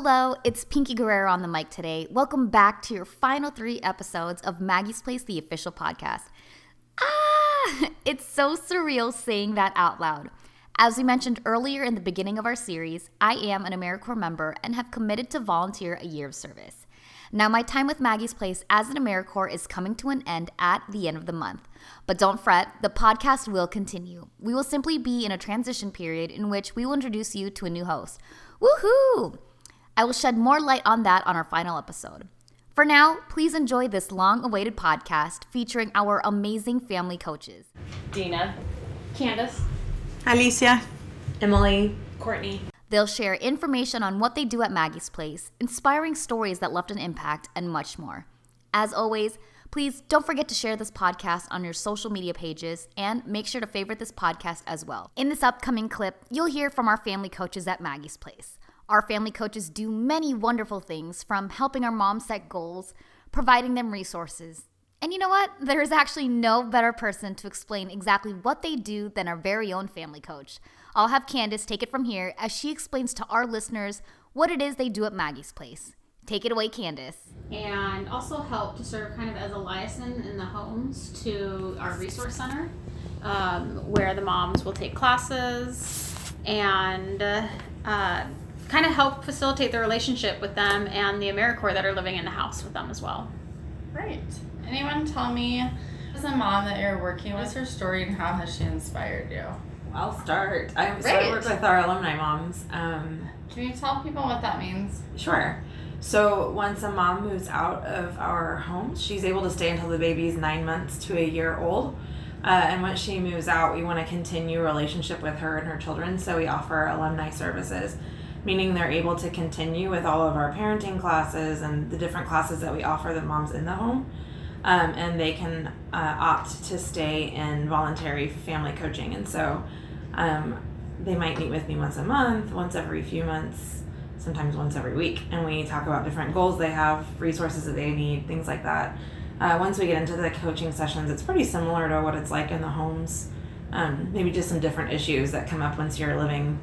Hello, it's Pinky Guerrero on the mic today. Welcome back to your final three episodes of Maggie's Place, the official podcast. Ah, it's so surreal saying that out loud. As we mentioned earlier in the beginning of our series, I am an AmeriCorps member and have committed to volunteer a year of service. Now, my time with Maggie's Place as an AmeriCorps is coming to an end at the end of the month. But don't fret, the podcast will continue. We will simply be in a transition period in which we will introduce you to a new host. Woohoo! I will shed more light on that on our final episode. For now, please enjoy this long awaited podcast featuring our amazing family coaches Dina, Candace, Alicia, Emily, Courtney. They'll share information on what they do at Maggie's Place, inspiring stories that left an impact, and much more. As always, please don't forget to share this podcast on your social media pages and make sure to favorite this podcast as well. In this upcoming clip, you'll hear from our family coaches at Maggie's Place. Our family coaches do many wonderful things from helping our moms set goals, providing them resources. And you know what? There is actually no better person to explain exactly what they do than our very own family coach. I'll have Candace take it from here as she explains to our listeners what it is they do at Maggie's Place. Take it away, Candace. And also help to serve kind of as a liaison in the homes to our resource center, um, where the moms will take classes and uh, kind of help facilitate the relationship with them and the AmeriCorps that are living in the house with them as well. Great. Anyone tell me, as a mom that you're working with, her story and how has she inspired you? I'll start. I so I work with our alumni moms. Um, Can you tell people what that means? Sure. So once a mom moves out of our home, she's able to stay until the baby's nine months to a year old. Uh, and once she moves out, we want to continue a relationship with her and her children. So we offer alumni services meaning they're able to continue with all of our parenting classes and the different classes that we offer the moms in the home. Um, and they can uh, opt to stay in voluntary family coaching. And so um, they might meet with me once a month, once every few months, sometimes once every week. And we talk about different goals they have, resources that they need, things like that. Uh, once we get into the coaching sessions, it's pretty similar to what it's like in the homes. Um, maybe just some different issues that come up once you're living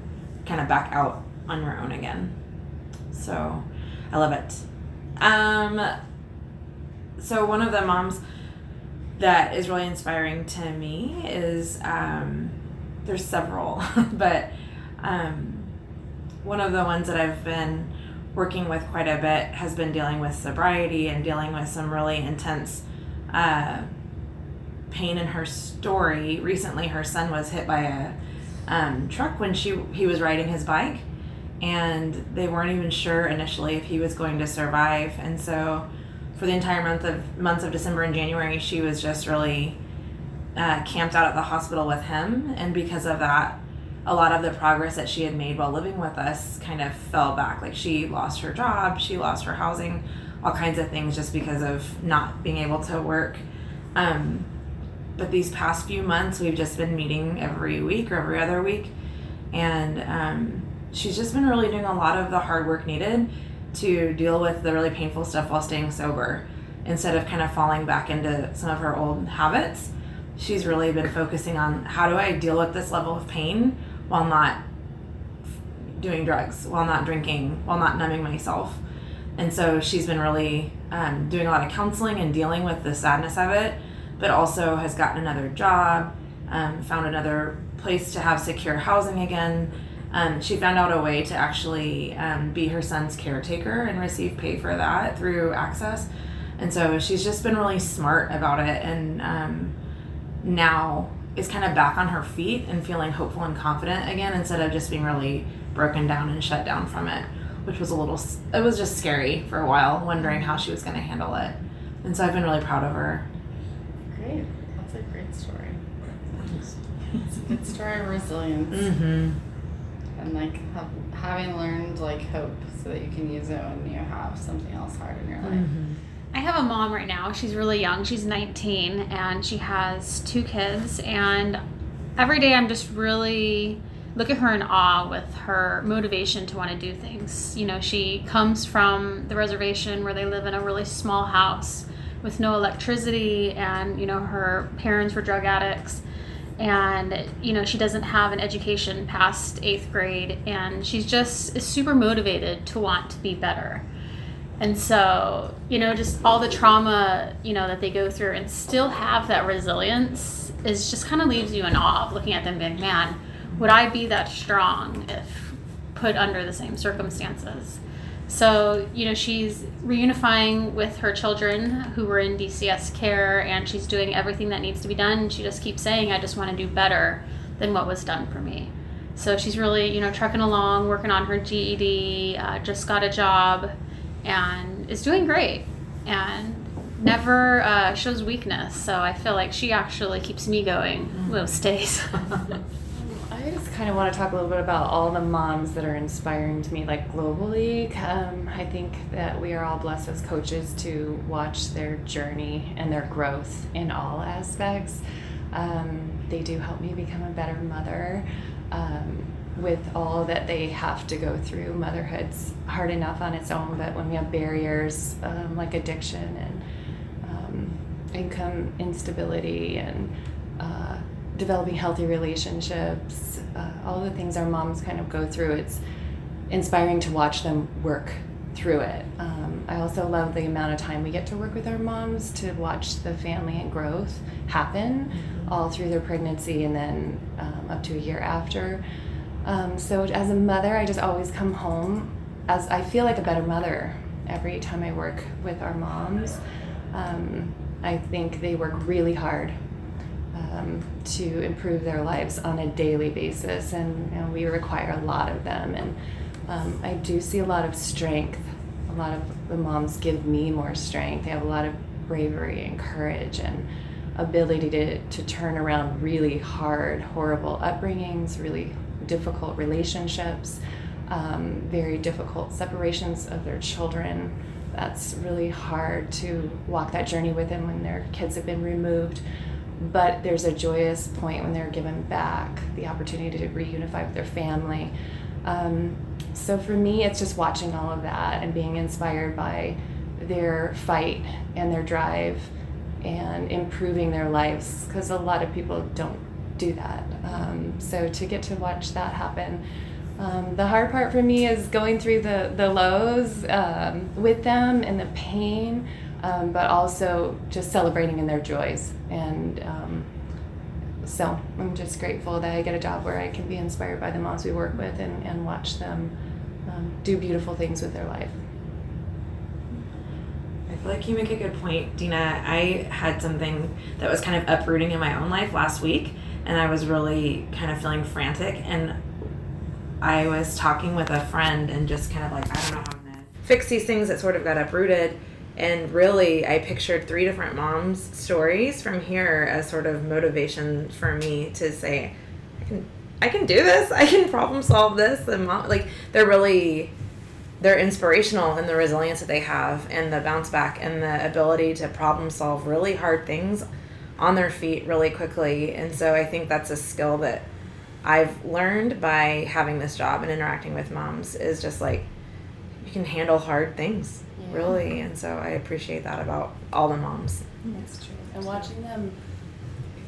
kind of back out on your own again. So I love it. Um, so one of the moms that is really inspiring to me is um, there's several, but um, one of the ones that I've been working with quite a bit has been dealing with sobriety and dealing with some really intense uh, pain in her story. Recently, her son was hit by a um, truck when she he was riding his bike, and they weren't even sure initially if he was going to survive. And so, for the entire month of months of December and January, she was just really uh, camped out at the hospital with him. And because of that, a lot of the progress that she had made while living with us kind of fell back. Like she lost her job, she lost her housing, all kinds of things just because of not being able to work. Um, but these past few months, we've just been meeting every week or every other week, and um, she's just been really doing a lot of the hard work needed to deal with the really painful stuff while staying sober. Instead of kind of falling back into some of her old habits she's really been focusing on how do i deal with this level of pain while not doing drugs while not drinking while not numbing myself. And so she's been really um, doing a lot of counseling and dealing with the sadness of it but also has gotten another job um, found another place to have secure housing again um, she found out a way to actually um, be her son's caretaker and receive pay for that through AHCCCS. And so she's just been really smart about it and um, now is kind of back on her feet and feeling hopeful and confident again instead of just being really broken down and shut down from it, which was a little, it was just scary for a while, wondering how she was going to handle it. And so I've been really proud of her. Great. That's a great story. It's a good story of resilience. Mm-hmm and like have, having learned like hope so that you can use it when you have something else hard in your life. Mm-hmm. I have a mom right now. She's really young. She's 19 and she has two kids. And every day I'm just really look at her in awe with her motivation to want to do things. You know, she comes from the reservation where they live in a really small house with no electricity and, you know, her parents were drug addicts and you know she doesn't have an education past eighth grade and she's just is super motivated to want to be better. And so you know just all the trauma you know that they go through and still have that resilience is just kind of leaves you in awe of looking at them being man would i be that strong if put under the same circumstances so, you know, she's reunifying with her children who were in DCS care and she's doing everything that needs to be done. She just keeps saying, I just want to do better than what was done for me. So she's really, you know, trucking along, working on her GED, uh, just got a job, and is doing great. And never uh, shows weakness. So I feel like she actually keeps me going most days. I just kind of want to talk a little bit about all the moms that are inspiring to me, like globally. Um, I think that we are all blessed as coaches to watch their journey and their growth in all aspects. Um, they do help me become a better mother. Um, with all that they have to go through, motherhood's hard enough on its own, but when we have barriers um, like addiction and um, income instability and uh, developing healthy relationships, uh, all the things our moms kind of go through. It's inspiring to watch them work through it. Um, I also love the amount of time we get to work with our moms to watch the family and growth happen mm-hmm. all through their pregnancy and then um, up to a year after. Um, so as a mother, I just always come home as I feel like a better mother every time I work with our moms. Um, I think they work really hard um, to improve their lives on a daily basis, and you know, we require a lot of them. And um, I do see a lot of strength. A lot of the moms give me more strength. They have a lot of bravery and courage and ability to, to turn around really hard, horrible upbringings, really difficult relationships, um, very difficult separations of their children. That's really hard to walk that journey with them when their kids have been removed but there's a joyous point when they're given back the opportunity to reunify with their family. Um, so for me, it's just watching all of that and being inspired by their fight and their drive and improving their lives because a lot of people don't do that. Um, so to get to watch that happen. Um, the hard part for me is going through the, the lows um, with them and the pain um, but also just celebrating in their joys. And um, so I'm just grateful that I get a job where I can be inspired by the moms we work with and, and watch them um, do beautiful things with their life. I feel like you make a good point, Dina. I had something that was kind of uprooting in my own life last week, and I was really kind of feeling frantic. And I was talking with a friend and just kind of like, I don't know how I'm gonna fix these things that sort of got uprooted and really i pictured three different moms stories from here as sort of motivation for me to say i can i can do this. I can problem solve this. And mom like they're really they're inspirational in the resilience that they have and the bounce back and the ability to problem solve really hard things on their feet really quickly. And so i think that's a skill that i've learned by having this job and interacting with moms is just like you can handle hard things really. And so I appreciate that about all the moms. That's true. And watching them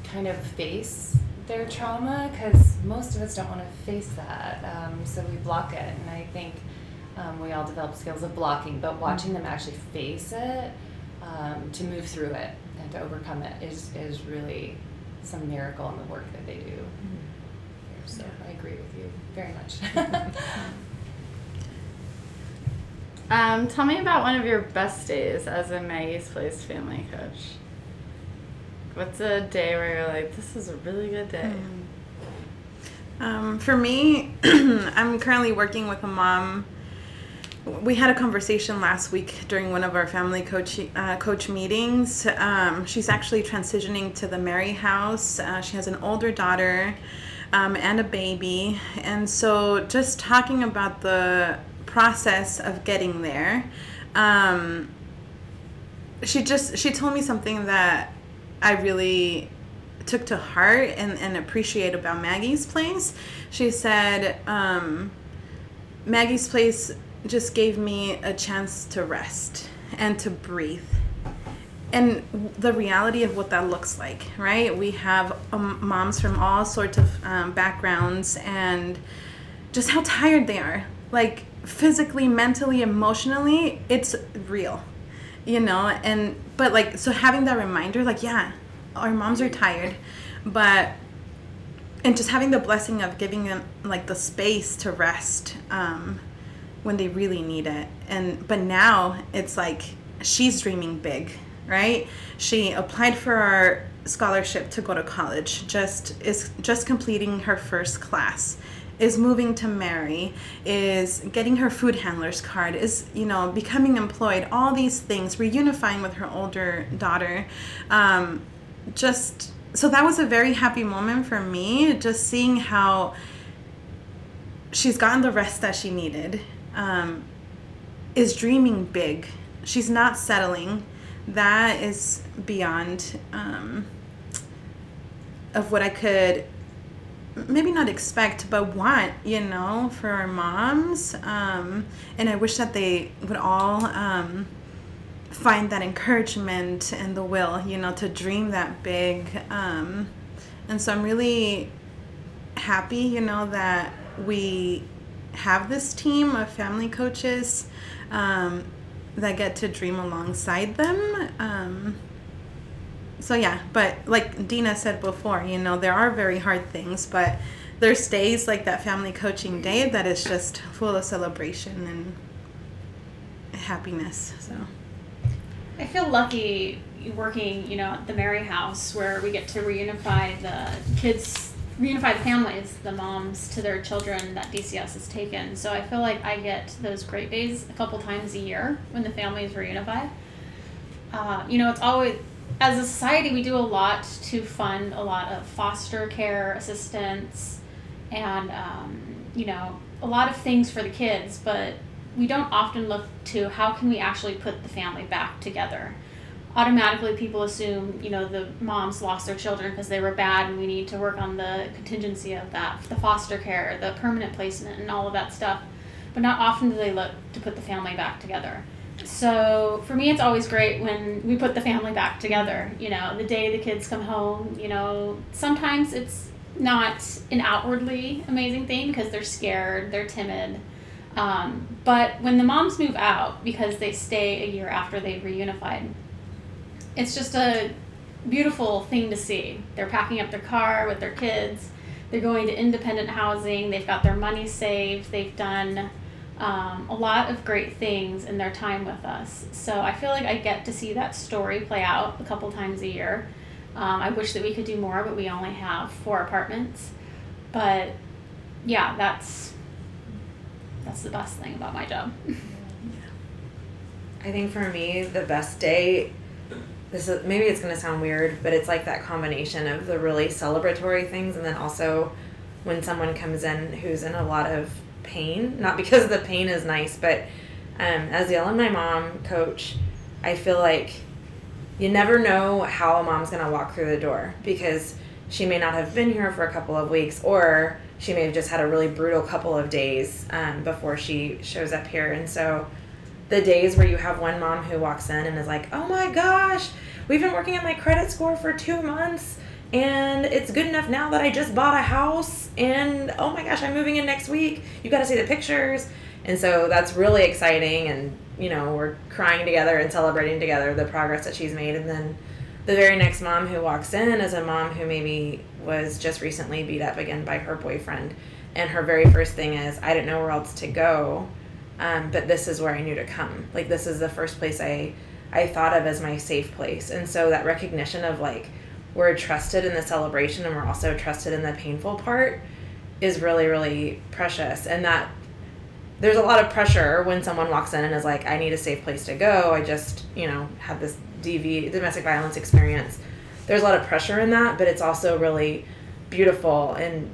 kind of face their trauma, because most of us don't want to face that. Um, so we block it. And I think um, we all develop skills of blocking, but watching them actually face it um, to move through it and to overcome it is, is really some miracle in the work that they do. Mm-hmm. So I agree with you very much. Um, tell me about one of your best days as a Maggie's Place family coach. What's a day where you're like, this is a really good day? Hmm. Um, for me, I'm currently working with a mom. We had a conversation last week during one of our family coach uh, coach meetings. Um, she's actually transitioning to the Mary House. Uh, she has an older daughter um, and a baby, and so just talking about the process of getting there, um, she just she told me something that I really took to heart and, and appreciate about Maggie's place. She said, um, Maggie's place just gave me a chance to rest and to breathe. and the reality of what that looks like, right? We have um, moms from all sorts of um, backgrounds and just how tired they are. Like physically, mentally, emotionally, it's real, you know? And, but like, so having that reminder, like, yeah, our moms are tired, but, and just having the blessing of giving them like the space to rest um, when they really need it. And, but now it's like, she's dreaming big right? She applied for our scholarship to go to college. Just is just completing her first class. Is moving to Mary, is getting her food handler's card, is you know becoming employed. All these things, reunifying with her older daughter. Um, just so that was a very happy moment for me. Just seeing how she's gotten the rest that she needed. Um, is dreaming big. She's not settling that is beyond um, of what I could maybe not expect but want you know for our moms um, and i wish that they would all um, find that encouragement and the will you know to dream that big um, and so i'm really happy you know that we have this team of family coaches um, that get to dream alongside them. So yeah, but like Dina said before, you know, there are very hard things, but there's days like that family coaching day that is just full of celebration and happiness. So I feel lucky working, you know, at the Mary House where we get to reunify the kids reunify the families, the moms to their children that DCS has taken. So I feel like I get those great days a couple times a year when the families reunify. Uh, you know, it's always as a society we do a lot to fund a lot of foster care assistance and um, you know a lot of things for the kids, but we don't often look to how can we actually put the family back together. Automatically people assume you know the moms lost their children because they were bad and we need to work on the contingency of that the foster care the permanent placement and all of that stuff but not often do they look to put the family back together so for me it's always great when we put the family back together you know the day the kids come home you know sometimes it's not an outwardly amazing thing because they're scared they're timid um, but when the moms move out because they stay a year after they've reunified it's just a beautiful thing to see. They're packing up their car with their kids. They're going to independent housing. They've got their money saved. They've done um, a lot of great things in their time with us. So I feel like I get to see that story play out a couple times a year. Um, I wish that we could do more, but we only have four apartments. But yeah, that's that's the best thing about my job. I think for me, the best day this is maybe it's to sound weird, but it's like that combination of the really celebratory things and then also when someone comes in who's in a lot of pain, not because the pain is nice, but um, as the alumni mom coach, I feel like you never know how a mom's going to walk through the door because she may not have been here for a couple of weeks or she may have just had a really brutal couple of days um, before she shows up here. And so the days where you have one mom who walks in and is like, "Oh my gosh, we've been working on my credit score for 2 months and it's good enough now that I just bought a house and oh my gosh, I'm moving in next week. You got to see the pictures." And so that's really exciting and you know, we're crying together and celebrating together the progress that she's made and then the very next mom who walks in is a mom who maybe was just recently beat up again by her boyfriend and her very first thing is I didn't know where else to go um, but this is where I knew to come. Like this is the first place I I thought of as my safe place, and so that recognition of like we're trusted in the celebration and we're also trusted in the painful part is really really precious, and that there's a lot of pressure when someone walks in and is like, I need a safe place to go. I just you know had this DV domestic violence experience. There's a lot of pressure in that, but it's also really beautiful and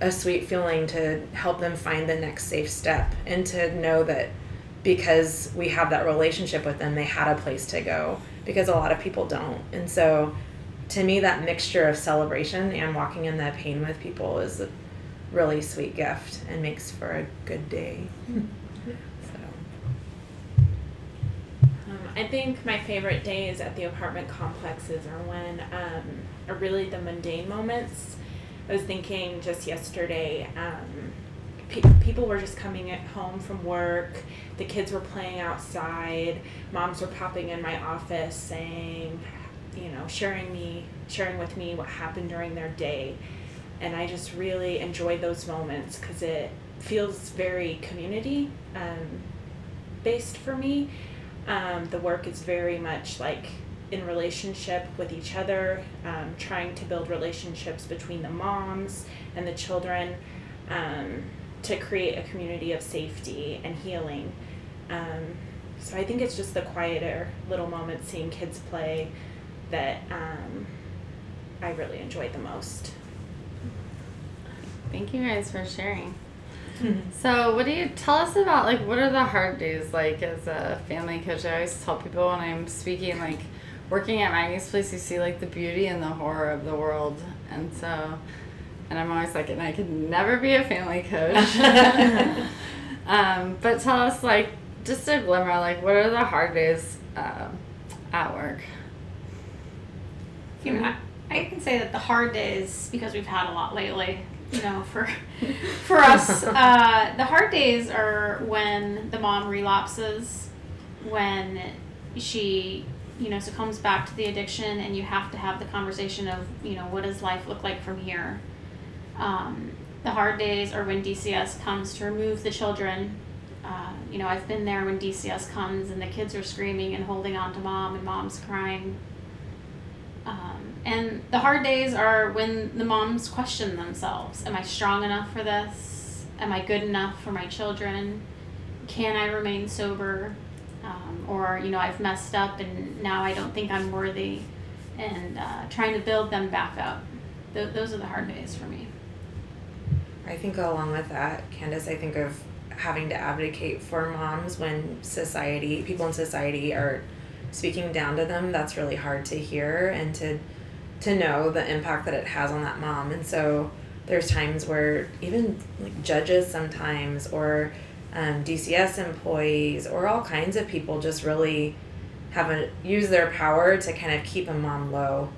a sweet feeling to help them find the next safe step and to know that because we have that relationship with them, they had a place to go because a lot of people don't. And so to me, that mixture of celebration and walking in that pain with people is a really sweet gift and makes for a good day. so. Um, I think my favorite days at the apartment complexes are when um, are really the mundane moments. I was thinking just yesterday, um, pe- people were just coming at home from work. The kids were playing outside. Moms were popping in my office saying, you know, sharing me, sharing with me what happened during their day, and I just really enjoyed those moments because it feels very community um, based for me. Um, the work is very much like in relationship with each other, um, trying to build relationships between the moms and the children um, to create a community of safety and healing. Um, so I think it's just the quieter little moments seeing kids play that um, I really enjoyed the most. Thank you guys for sharing. So, what do you tell us about like what are the hard days like as a family coach? I always tell people when I'm speaking, like working at Maggie's place, you see like the beauty and the horror of the world, and so, and I'm always like, and I could never be a family coach. um, but tell us like just a glimmer, like what are the hard days um, at work? You know, I, I can say that the hard days because we've had a lot lately. You know, for for us, uh, the hard days are when the mom relapses, when she you know succumbs back to the addiction, and you have to have the conversation of you know what does life look like from here. Um, the hard days are when DCS comes to remove the children. Uh, you know, I've been there when DCS comes and the kids are screaming and holding on to mom, and mom's crying. Um, and the hard days are when the moms question themselves Am I strong enough for this? Am I good enough for my children? Can I remain sober? Um, or, you know, I've messed up and now I don't think I'm worthy. And uh, trying to build them back up. Th- those are the hard days for me. I think along with that, Candace, I think of having to advocate for moms when society, people in society are speaking down to them. That's really hard to hear and to to know the impact that it has on that mom. And so there's times where even like judges sometimes or um, DCS employees or all kinds of people just really have a use their power to kind of keep a mom low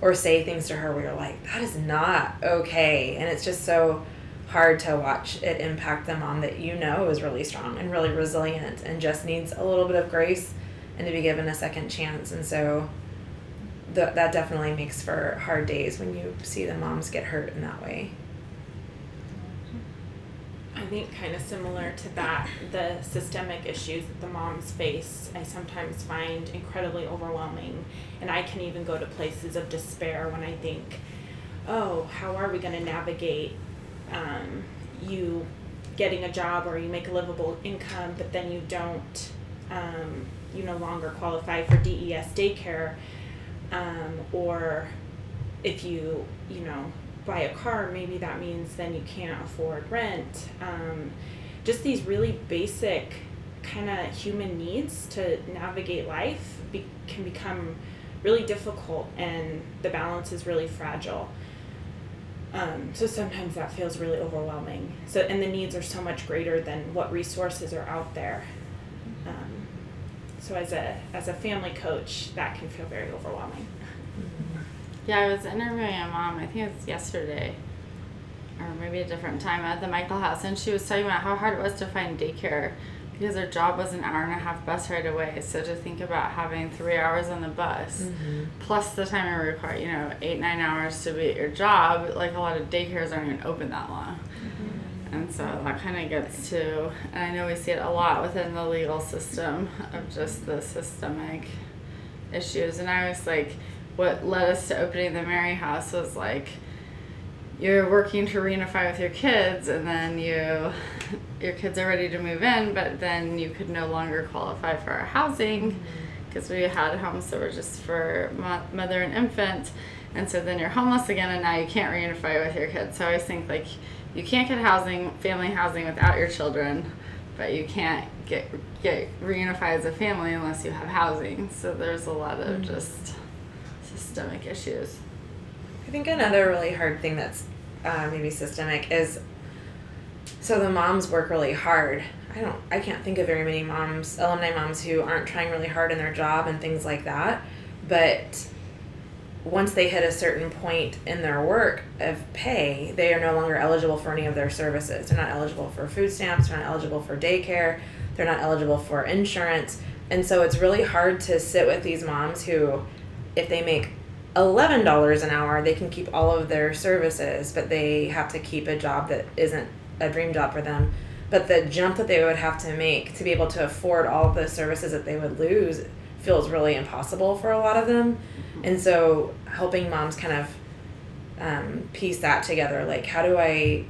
or say things to her where you're like that is not okay and it's just so hard to watch it impact the mom that you know is really strong and really resilient and just needs a little bit of grace and to be given a second chance and so th- that definitely makes for hard days when you see the moms get hurt in that way I think kind of similar to that, the systemic issues that the moms face, I sometimes find incredibly overwhelming. And I can even go to places of despair when I think, oh, how are we going to navigate um, you getting a job or you make a livable income, but then you don't, um, you no longer qualify for DES daycare, um, or if you, you know, buy a car, maybe that means then you can't afford rent. Um, just these really basic kind of human needs to navigate life be- can become really difficult, and the balance is really fragile. Um, so sometimes that feels really overwhelming. So and the needs are so much greater than what resources are out there. So as a as a family coach, that can feel very overwhelming. Yeah, I was interviewing a mom, I think it was yesterday, or maybe a different time at the Michael House, and she was talking about how hard it was to find daycare because her job was an hour and a half bus ride away. So to think about having three hours on the bus, mm-hmm. plus the time it required, you know, eight, nine hours to be at your job, like a lot of daycares aren't even open that long. And so that kind of gets to, and I know we see it a lot within the legal system of just the systemic issues. And I was like, what led us to opening the Mary House was like, you're working to reunify with your kids, and then you, your kids are ready to move in, but then you could no longer qualify for our housing mm-hmm. because we had homes that were just for mo- mother and infant. And so then you're homeless again, and now you can't reunify with your kids. So I always think like you can't get housing, family housing without your children, but you can't get get reunified as a family unless you have housing. So there's a lot of just systemic issues. I think another really hard thing that's uh, maybe systemic is so the moms work really hard. I don't I can't think of very many moms, alumni moms who aren't trying really hard in their job and things like that. But once they hit a certain point in their work of pay, they are no longer eligible for any of their services. They're not eligible for food stamps, they're not eligible for daycare, they're not eligible for insurance. And so it's really hard to sit with these moms who if they make $11 an hour, they can keep all of their services, but they have to keep a job that isn't a dream job for them. But the jump that they would have to make to be able to afford all of the services that they would lose feels really impossible for a lot of them. And so helping moms kind of um, piece that together like, how do I,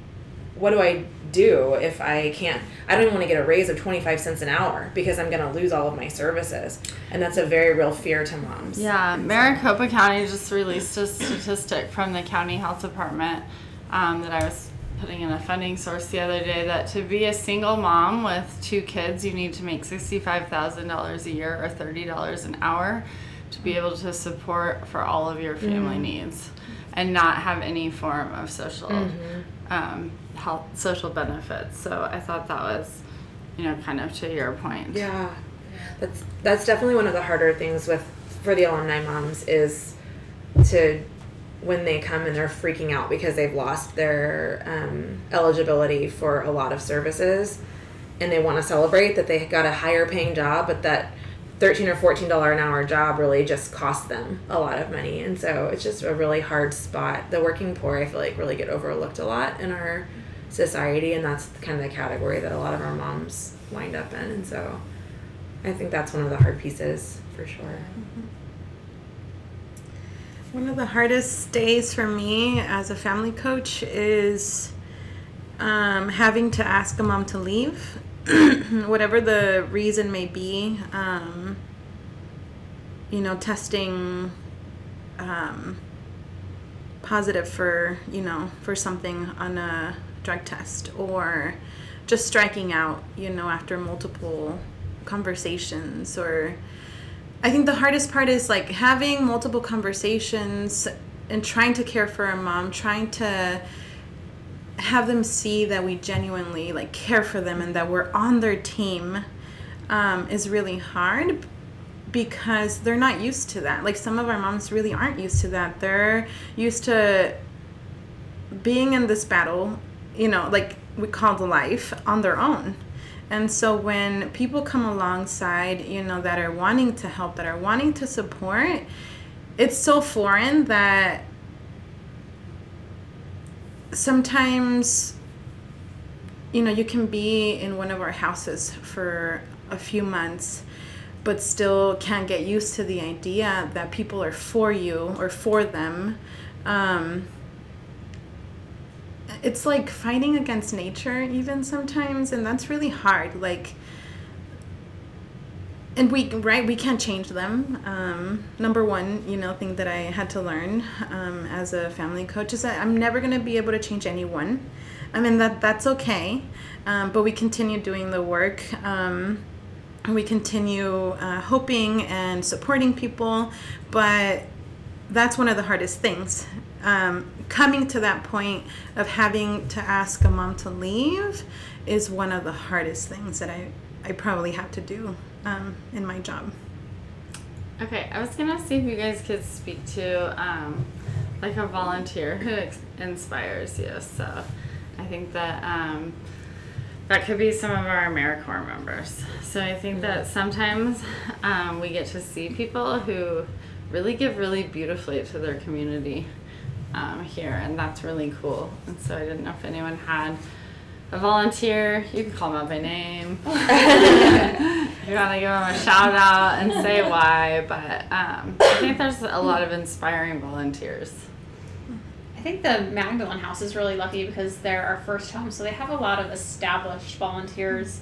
what do I do if I can't, I don't even want to get a raise of 25 cents an hour because I'm going to lose all of my services. And that's a very real fear to moms. Yeah, Maricopa County just released a statistic from the county health department um, that I was putting in a funding source the other day that to be a single mom with two kids, you need to make $65,000 a year or $30 an hour to be able to support for all of your family needs and not have any form of social um, health social benefits. So I thought that was, you know, kind of to your point. Yeah, that's that's definitely one of the harder things with for the alumni moms is to when they come and they're freaking out because they've lost their um, eligibility for a lot of services, and they want to celebrate that they got a higher paying job, but that thirteen or fourteen dollar an hour job really just cost them a lot of money, and so it's just a really hard spot. The working poor, I feel like, really get overlooked a lot in our society, and that's kind of the category that a lot of our moms wind up in, and so. I think that's one of the hard pieces for sure. One of the hardest days for me as a family coach is um, having to ask a mom to leave, whatever the reason may be. Um, you know, testing um, positive for you know for something on a drug test or just striking out. You know, after multiple conversations or I think the hardest part is like having multiple conversations and trying to care for a mom, trying to have them see that we genuinely like care for them and that we're on their team um, is really hard because they're not used to that. Like some of our moms really aren't used to that. They're used to being in this battle, you know, like we call the life on their own. And so when people come alongside, you know, that are wanting to help, that are wanting to support, it's so foreign that sometimes you know, you can be in one of our houses for a few months but still can't get used to the idea that people are for you or for them. Um, it's like fighting against nature even sometimes and that's really hard like and we right we can't change them. Um, number one you know thing that i had to learn um, as a family coach is that i'm never going to be able to change anyone. I mean that that's okay um, but we continue doing the work. Um, we continue uh, hoping and supporting people but that's one of the hardest things. Um, coming to that point of having to ask a mom to leave is one of the hardest things that I, I probably have to do um, in my job. Okay, I was gonna see if you guys could speak to um, like a volunteer who ex- inspires you. So I think that um, that could be some of our AmeriCorps members. So I think that sometimes um, we get to see people who really give really beautifully to their community um, here, and that's really cool. And so I didn't know if anyone had a volunteer. You can call them out by name. you want to give them a shout out and say why, but um, I think there's a lot of inspiring volunteers. I think the Magdalene House is really lucky because they're our first home, so they have a lot of established volunteers.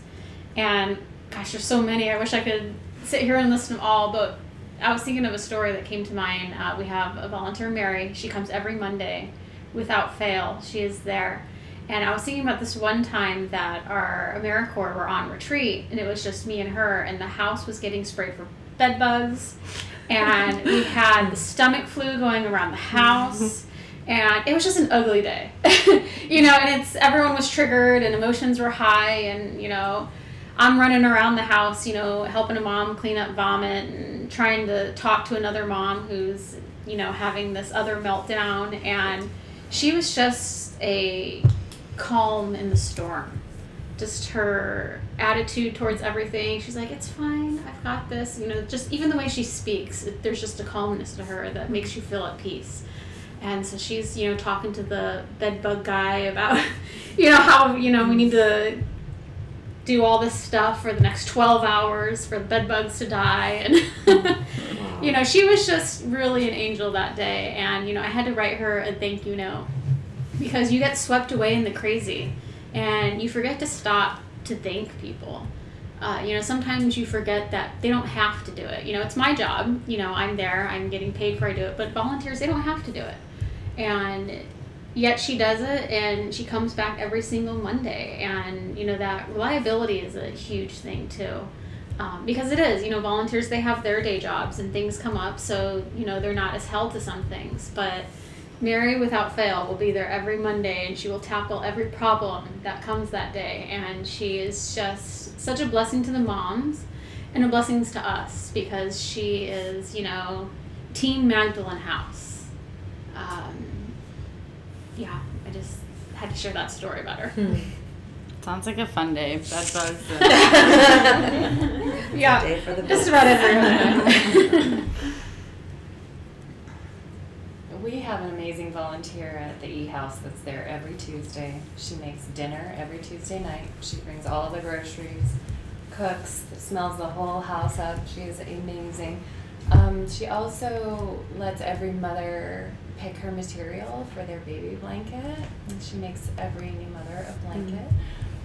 And gosh, there's so many. I wish I could sit here and list them all, but I was thinking of a story that came to mind. Uh, we have a volunteer, Mary. She comes every Monday without fail. She is there. And I was thinking about this one time that our AmeriCorps were on retreat, and it was just me and her, and the house was getting sprayed for bed bugs, and we had the stomach flu going around the house, and it was just an ugly day, you know. And it's everyone was triggered, and emotions were high, and you know, I'm running around the house, you know, helping a mom clean up vomit and trying to talk to another mom who's, you know, having this other meltdown. And she was just a calm in the storm. Just her attitude towards everything. She's like, it's fine, I've got this. You know, just even the way she speaks, there's just a calmness to her that makes you feel at peace. And so she's, you know, talking to the bed bug guy about, you know, how, you know, we need to do all this stuff for the next 12 hours for the bed bugs to die and you know she was just really an angel that day and you know i had to write her a thank you note because you get swept away in the crazy and you forget to stop to thank people. Uh, you know sometimes you forget that they don't have to do it. You know it's my job. You know i'm there. I'm getting paid for i do it. But volunteers they don't have to do it. And yet she does it and she comes back every single monday. And you know that reliability is a huge thing too. Um, because it is. You know volunteers they have their day jobs and things come up. So you know they're not as held to some things. But mary without fail will be there every monday and she will tackle every problem that comes that day and she is just such a blessing to the moms and a blessing to us because she is you know team magdalene house um, yeah, I just had to share that story about her. Sounds like a fun day. That's what I Bed bugs. yeah, Day for the just bugs. about everyone. We have an amazing volunteer at the E House that's there every Tuesday. She makes dinner every Tuesday night. She brings all the groceries, cooks, smells the whole house up. She is amazing. Um, she also lets every mother pick her material for their baby blanket, and she makes every new mother a blanket.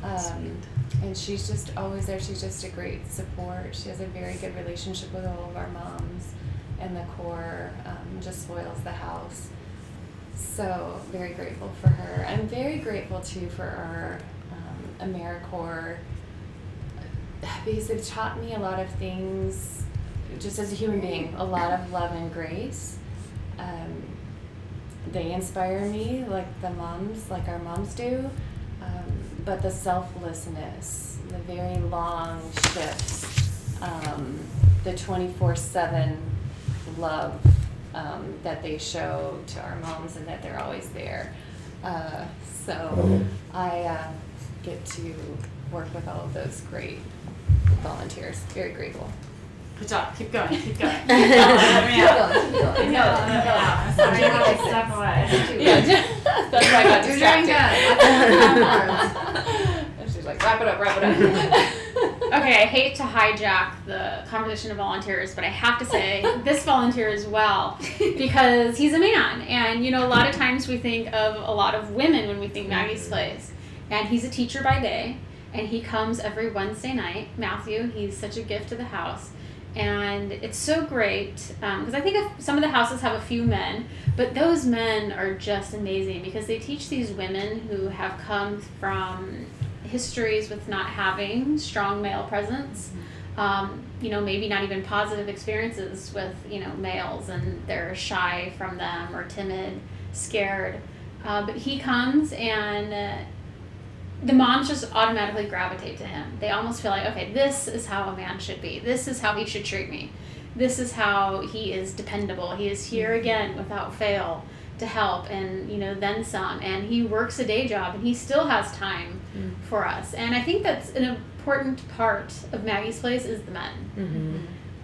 Um, and she's just always there. She's just a great support. She has a very good relationship with all of our moms the core um, just spoils the house. So very grateful for her. I'm very grateful too for our um, AmeriCorps because they've taught me a lot of things just as a human being, a lot of love and grace. Um, they inspire me like the moms, like our moms do. Um, but the selflessness, the very long shifts, um, the 24 7 love um, that they show to our moms and that they're always there. Uh, so I uh, get to work with all of those great volunteers. Very grateful. Good job. Keep going. Keep going. Keep going, keep going, keep going. No, no, no. Sorry, I had to step away. Yeah, that's why I got You're distracted. doing And she's like, wrap it up, wrap it up. Okay, I hate to hijack the conversation of volunteers, but I have to say this volunteer as well because he's a man. And, you know, a lot of times we think of a lot of women when we think Maggie's mm-hmm. Place. And he's a teacher by day, and he comes every Wednesday night. Matthew, he's such a gift to the house. And it's so great um, because I think of some of the houses have a few men, but those men are just amazing because they teach these women who have come from histories with not having strong male presence. Um, you know, maybe not even positive experiences with you know males, and they're shy from them or timid, scared. Uh, but he comes and. Uh, the moms just automatically gravitate to him. They almost feel like, okay, this is how a man should be. This is how he should treat me. This is how he is dependable. He is here again without fail to help and, you know, then some. And he works a day job and he still has time mm. for us. And I think that's an important part of Maggie's Place is the men. Mm-hmm.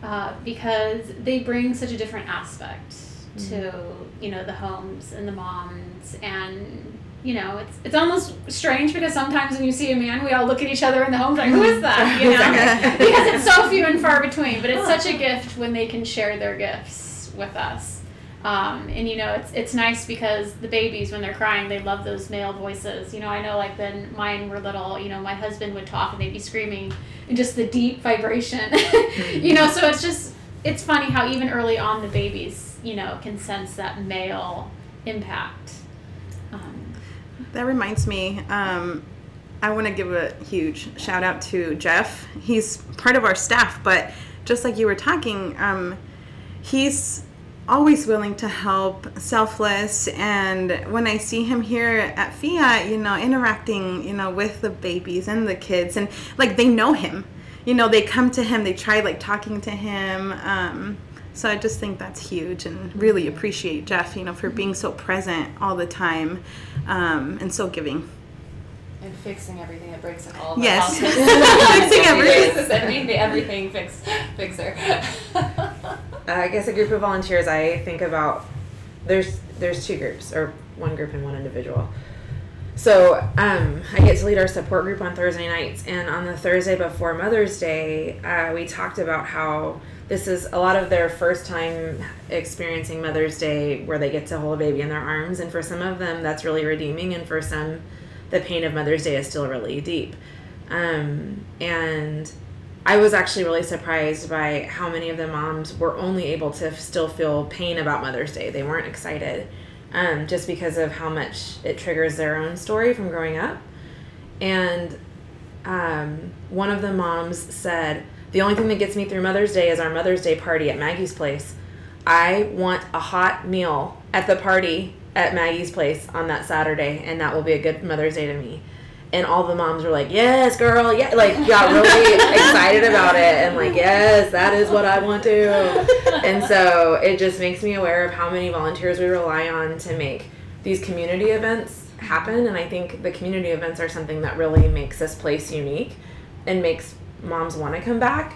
Uh, because they bring such a different aspect mm. to, you know, the homes and the moms and you know, it's it's almost strange because sometimes when you see a man, we all look at each other in the home like, who is that? You know, because it's so few and far between. But it's such a gift when they can share their gifts with us. Um, and you know, it's it's nice because the babies when they're crying, they love those male voices. You know, I know like when mine were little, you know, my husband would talk and they'd be screaming, and just the deep vibration. you know, so it's just it's funny how even early on the babies, you know, can sense that male impact. Um, That reminds me, um, I want to give a huge shout out to Jeff. He's part of our staff, but just like you were talking, um, he's always willing to help, selfless, and when I see him here at Fiat, you know, interacting, you know, with the babies and the kids, and like they know him, you know, they come to him, they try like talking to him. Um, so I just think that's huge, and really appreciate Jeff, you know, for being so present all the time, um, and so giving. And fixing everything that breaks in all of our Yes. houses. Fixing everything. Everything, everything fix, fixer. I guess a group of volunteers I think about there's there's two groups or one group and one individual. So um, I get to lead our support group on Thursday nights, and on the Thursday before Mother's Day, uh, we talked about how this is a lot of their first time experiencing Mother's Day, where they get to hold a baby in their arms, and for some of them that's really redeeming, and for some, the pain of Mother's Day is still really deep. Um, and I was actually really surprised by how many of the moms were only able to still feel pain about Mother's Day. They weren't excited um, just because of how much it triggers their own story from growing up. And um, one of the moms said, The only thing that gets me through Mother's Day is our Mother's Day party at Maggie's place. I want a hot meal at the party at Maggie's place on that Saturday, and that will be a good Mother's Day to me and all the moms were like, "Yes, girl, yeah!" Like got really excited about it, and like, "Yes, that is what I want to." And so it just makes me aware of how many volunteers we rely on to make these community events happen. And I think the community events are something that really makes this place unique and makes moms want to come back.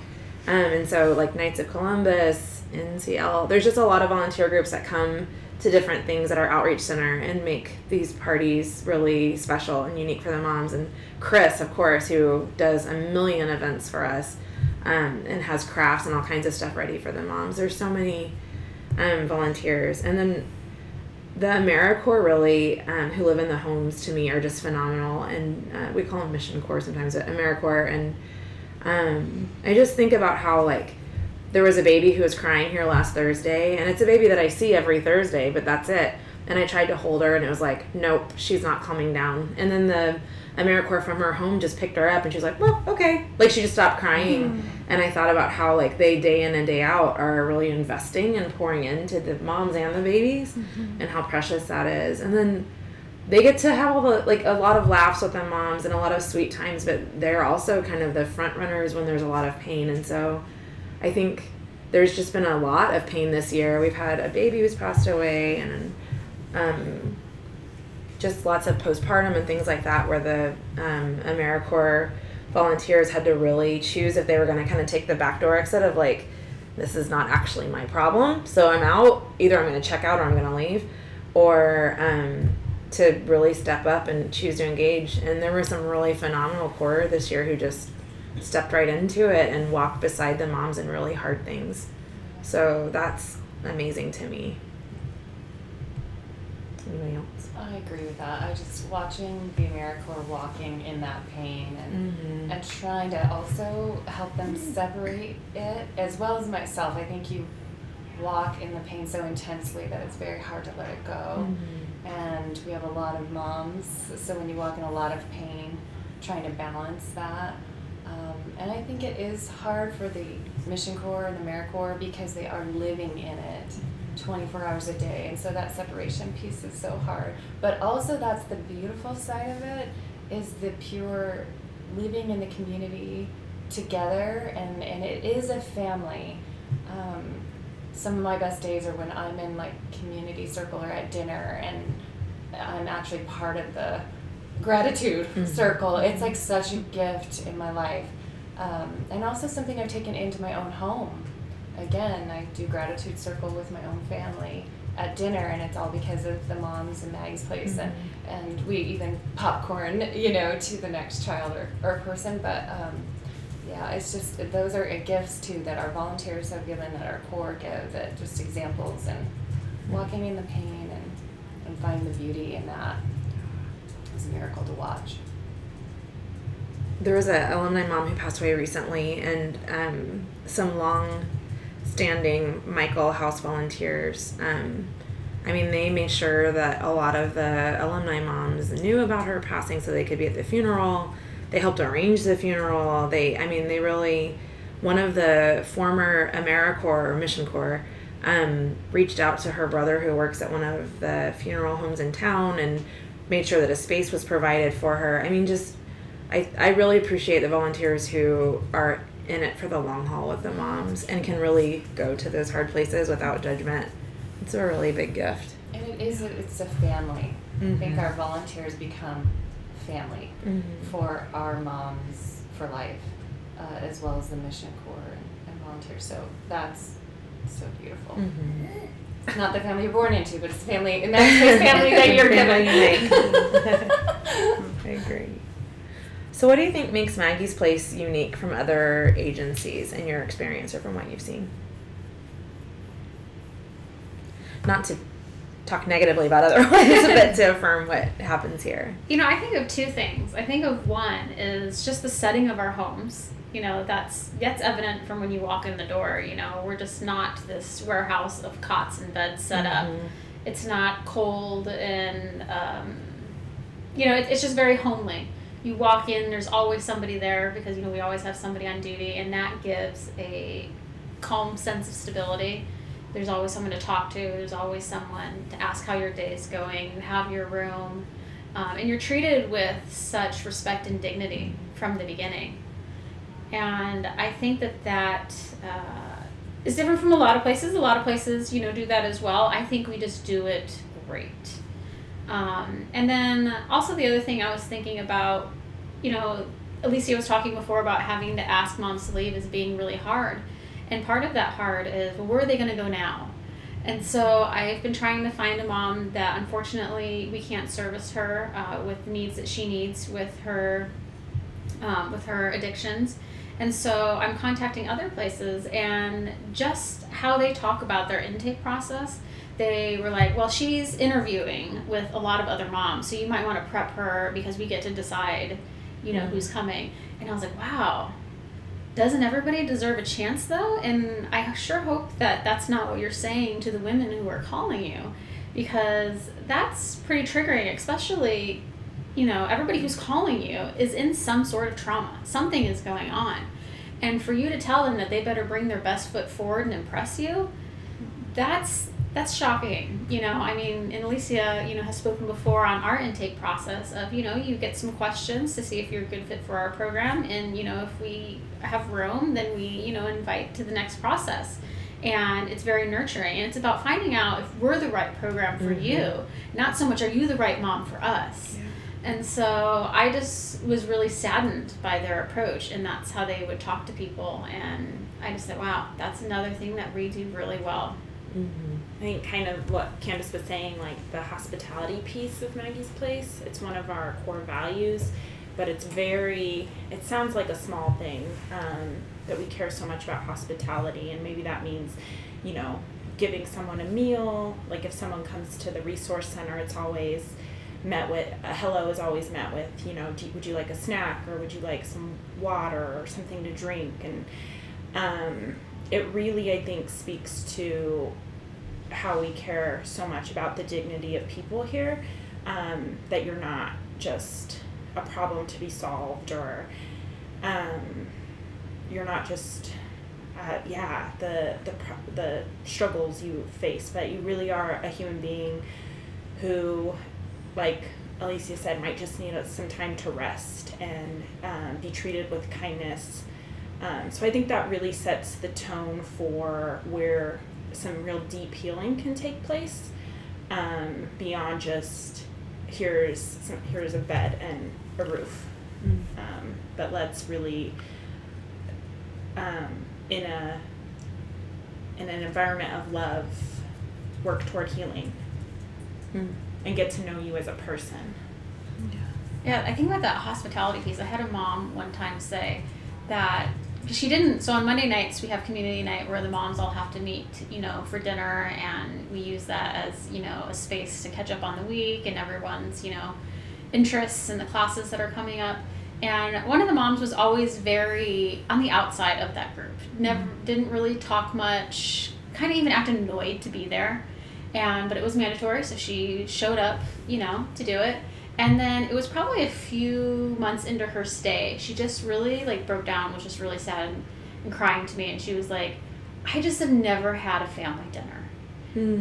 Um, and so like Knights of Columbus, NCL, there's just a lot of volunteer groups that come to different things at our outreach center and make these parties really special and unique for the moms. And Chris, of course, who does a million events for us um, and has crafts and all kinds of stuff ready for the moms. There's so many um, volunteers. And then the AmeriCorps really, um, who live in the homes to me, are just phenomenal. And uh, we call them Mission Corps sometimes, but AmeriCorps. And um, I just think about how, like, there was a baby who was crying here last Thursday, and it's a baby that I see every Thursday, but that's it. And I tried to hold her, and it was like, nope, she's not calming down. And then the AmeriCorps from her home just picked her up, and she was like, well, okay. Like she just stopped crying. Mm. And I thought about how like they day in and day out are really investing and pouring into the moms and the babies, mm-hmm. and how precious that is. And then they get to have all the like a lot of laughs with the moms and a lot of sweet times, but they're also kind of the front runners when there's a lot of pain, and so I think there's just been a lot of pain this year. We've had a baby who's passed away and um, just lots of postpartum and things like that where the um, AmeriCorps volunteers had to really choose if they were going to kind of take the backdoor exit of like, this is not actually my problem, so I'm out. Either I'm going to check out or I'm going to leave, or um, to really step up and choose to engage. And there were some really phenomenal Corps this year who just stepped right into it and walked beside the moms in really hard things. So that's amazing to me. Anybody else? I agree with that. I just watching the AmeriCorps walking in that pain and mm-hmm. and trying to also help them separate it as well as myself. I think you walk in the pain so intensely that it's very hard to let it go. Mm-hmm. And we have a lot of moms, so when you walk in a lot of pain, trying to balance that um, and I think it is hard for the Mission Corps and the AmeriCorps because they are living in it 24 hours a day. And so that separation piece is so hard. But also, that's the beautiful side of it is the pure living in the community together. And, and it is a family. Um, some of my best days are when I'm in like community circle or at dinner and I'm actually part of the gratitude mm-hmm. circle. It's like such a gift in my life. Um, and also something I've taken into my own home. Again, I do gratitude circle with my own family at dinner, and it's all because of the moms and Maggie's place, mm-hmm. and, and we even popcorn, you know, to the next child or, or person. But um, yeah, it's just those are gifts too that our volunteers have given, that our Corps give, that just examples and walking in the pain and, and finding the beauty in that is a miracle to watch. There was an alumni mom who passed away recently, and um, some long standing Michael House volunteers. Um, I mean, they made sure that a lot of the alumni moms knew about her passing so they could be at the funeral. They helped arrange the funeral. They, I mean, they really, one of the former AmeriCorps or Mission Corps um, reached out to her brother who works at one of the funeral homes in town and made sure that a space was provided for her. I mean, just I, I really appreciate the volunteers who are in it for the long haul with the moms and can really go to those hard places without judgment. It's a really big gift. And it is, a, it's a family. I think Mhm. our volunteers become family for our moms for life, uh, as well as the Mission Corps and, and volunteers. So that's so beautiful. Mm-hmm. Not the family you're born into, but it's the family, and that's the family that you're given. I agree. So, what do you think makes Maggie's Place unique from other agencies in your experience or from what you've seen? Not to talk negatively about other ones, but to affirm what happens here. You know, I think of two things. I think of one is just the setting of our homes. You know, that's that's evident from when you walk in the door. You know, we're just not this warehouse of cots and beds set up. Mhm. It's not cold and um, you know, it, it's just very homely. You walk in, there's always somebody there because you know we always have somebody on duty, and that gives a calm sense of stability. There's always someone to talk to. There's always someone to ask how your day is going. You have your room, um, and you're treated with such respect and dignity from the beginning. And I think that that uh, is different from a lot of places. A lot of places, you know, do that as well. I think we just do it great. Um, and then also the other thing I was thinking about, you know, Alicia was talking before about having to ask moms to leave is being really hard. And part of that hard is well, where are they going to go now? And so I've been trying to find a mom that unfortunately we can't service her uh, with the needs that she needs with her um, with her addictions. And so I'm contacting other places and just how they talk about their intake process. They were like, well, she's interviewing with a lot of other moms, so you might want to prep her because we get to decide, you know, who's coming. And I was like, wow, doesn't everybody deserve a chance though? And I sure hope that that's not what you're saying to the women who are calling you because that's pretty triggering, especially, you know, everybody who's calling you is in some sort of trauma. Something is going on. And for you to tell them that they better bring their best foot forward and impress you, that's that's shocking. You know, I mean, and Alicia, you know, has spoken before on our intake process of, you know, you get some questions to see if you're a good fit for our program. And, you know, if we have room, then we, you know, invite to the next process. And it's very nurturing. And it's about finding out if we're the right program for mm-hmm. you, not so much are you the right mom for us. And so I just was really saddened by their approach, and that's how they would talk to people. And I just said, wow, that's another thing that we do really well. Mm-hmm. I think kind of what Candace was saying, like the hospitality piece of Maggie's Place. It's one of our core values, but it's very. It sounds like a small thing um, that we care so much about hospitality, and maybe that means, you know, giving someone a meal. Like if someone comes to the resource center, it's always met with a hello is always met with you know do, would you like a snack or would you like some water or something to drink and um, it really i think speaks to how we care so much about the dignity of people here um, that you're not just a problem to be solved or um, you're not just uh, yeah the the the struggles you face but you really are a human being who like alicia said might just need some time to rest and um, be treated with kindness. Um, so i think that really sets the tone for where some real deep healing can take place um, beyond just here's some, here's a bed and a roof um, but let's really um, in a in an environment of love work toward healing and get to know you as a person Yeah. Yeah, I think about that hospitality piece. I had a mom one time say that she didn't. So on Monday nights we have community night where the moms all have to meet, you know, for dinner, and we use that as you know a space to catch up on the week and everyone's you know interests and the classes that are coming up. And one of the moms was always very on the outside of that group. Never mm-hmm. didn't really talk much. Kind of even acted annoyed to be there. And but it was mandatory, so she showed up, you know, to do it. And then it was probably a few months into her stay. She just really like broke down, was just really sad and, and crying to me. And she was like, I just have never had a family dinner.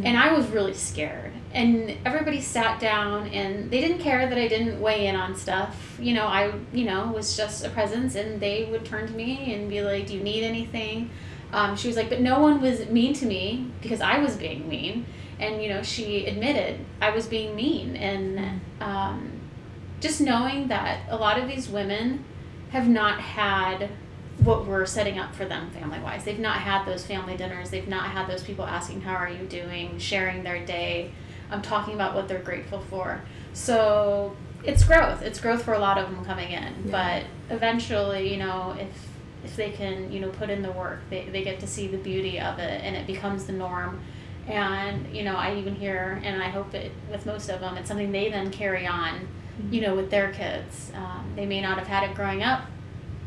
And I was really scared. And everybody sat down and they didn't care that I didn't weigh in on stuff. You know, I, you know, was just a presence and they would turn to me and be like, Do you need anything? Um, she was like, But no one was mean to me because I was being mean. And, you know, she admitted I was being mean. And um, just knowing that a lot of these women have not had what we're setting up for them family wise. They've not had those family dinners. They've not had those people asking how are you doing, sharing their day, um, talking about what they're grateful for. So it's growth. It's growth for a lot of them coming in. But eventually, you know, if if they can, you know, put in the work, they, they get to see the beauty of it and it becomes the norm. And, you know, I even hear, and I hope it with most of them, it's something they then carry on, you know, with their kids. Um, they may not have had it growing up,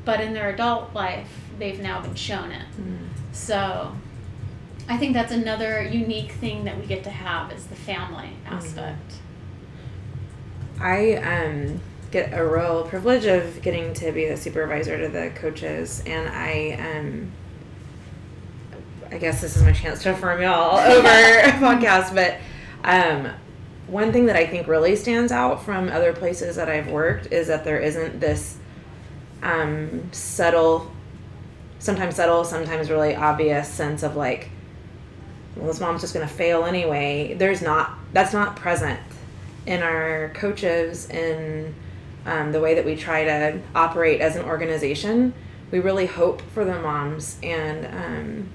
but in their adult life, they've now been shown it. So I think that's another unique thing that we get to have is the family aspect. I um, get a real privilege of getting to be the supervisor to the coaches, and I um, I guess this is my chance to affirm y'all over a podcast. But um, one thing that I think really stands out from other places that I've worked is that there isn't this um, subtle, sometimes subtle, sometimes really obvious sense of like, well, this mom's just gonna fail anyway. There's not that's not present in our coaches in um, the way that we try to operate as an organization. We really hope for the moms and um,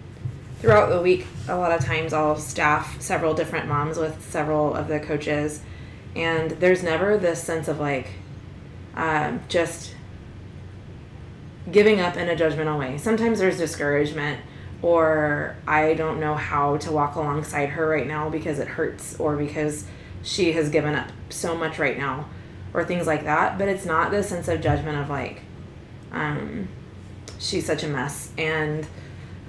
throughout the week, a lot of times I'll staff several different moms with several of the coaches, and there's never this sense of like um, just giving up in a judgmental way. Sometimes there's discouragement, or I don't know how to walk alongside her right now because it hurts, or because she has given up so much right now, or things like that. But it's not this sense of judgment of like, um, she's such a mess and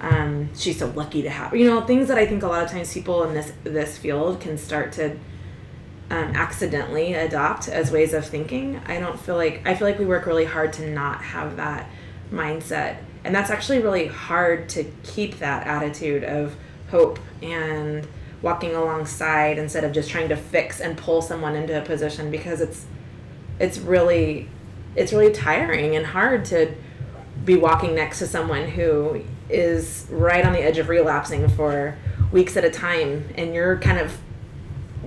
um, she's so lucky to have you know things that I think a lot of times people in this this field can start to um, accidentally adopt as ways of thinking. I don't feel like I feel like we work really hard to not have that mindset, and that's actually really hard to keep that attitude of hope and walking alongside instead of just trying to fix and pull someone into a position because it's it's really it's really tiring and hard to be walking next to someone who is right on the edge of relapsing for weeks at a time and you're kind of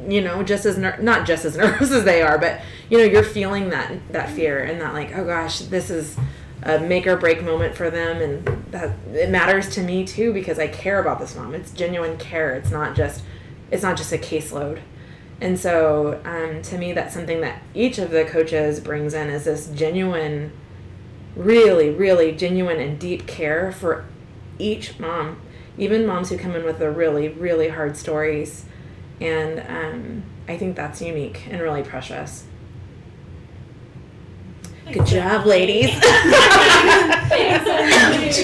you know just as ner- not just as nervous as they are but you know you're feeling that that fear and that like oh gosh this is a make or break moment for them and that it matters to me too because I care about this mom. It's genuine care. It's not just it's not just a caseload. And so um, to me that's something that each of the coaches brings in is this genuine really, really genuine and deep care for each mom, even moms who come in with the really, really hard stories. And um, I think that's unique and really precious. Good job, ladies. Good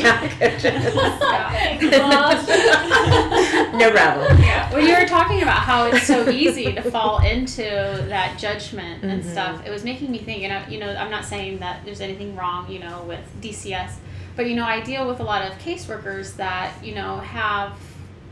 job, coaches. no problem. Well, you were talking about how it's so easy to fall into that judgment and stuff. It was making me think, and I, you know, I'm not saying that there's anything wrong, you know, with DCS, but you know, I deal with a lot of caseworkers that you know have,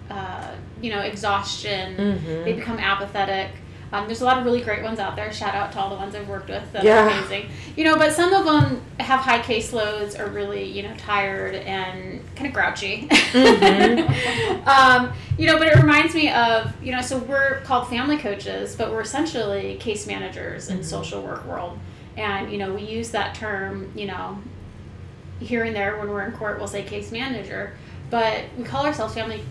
uh, you know, exhaustion. They become apathetic. Um, there's a lot of really great ones out there. Shout out to all the ones I've worked with that Yeah. are amazing. You know, but some of them have high caseloads, are really you know tired and kind of grouchy. um, you know, but it reminds me of you know, so we're called family coaches, but we're essentially case managers in social work world, and you know, we use that term, you know, here and there when we're in court, we'll say case manager, but we call ourselves family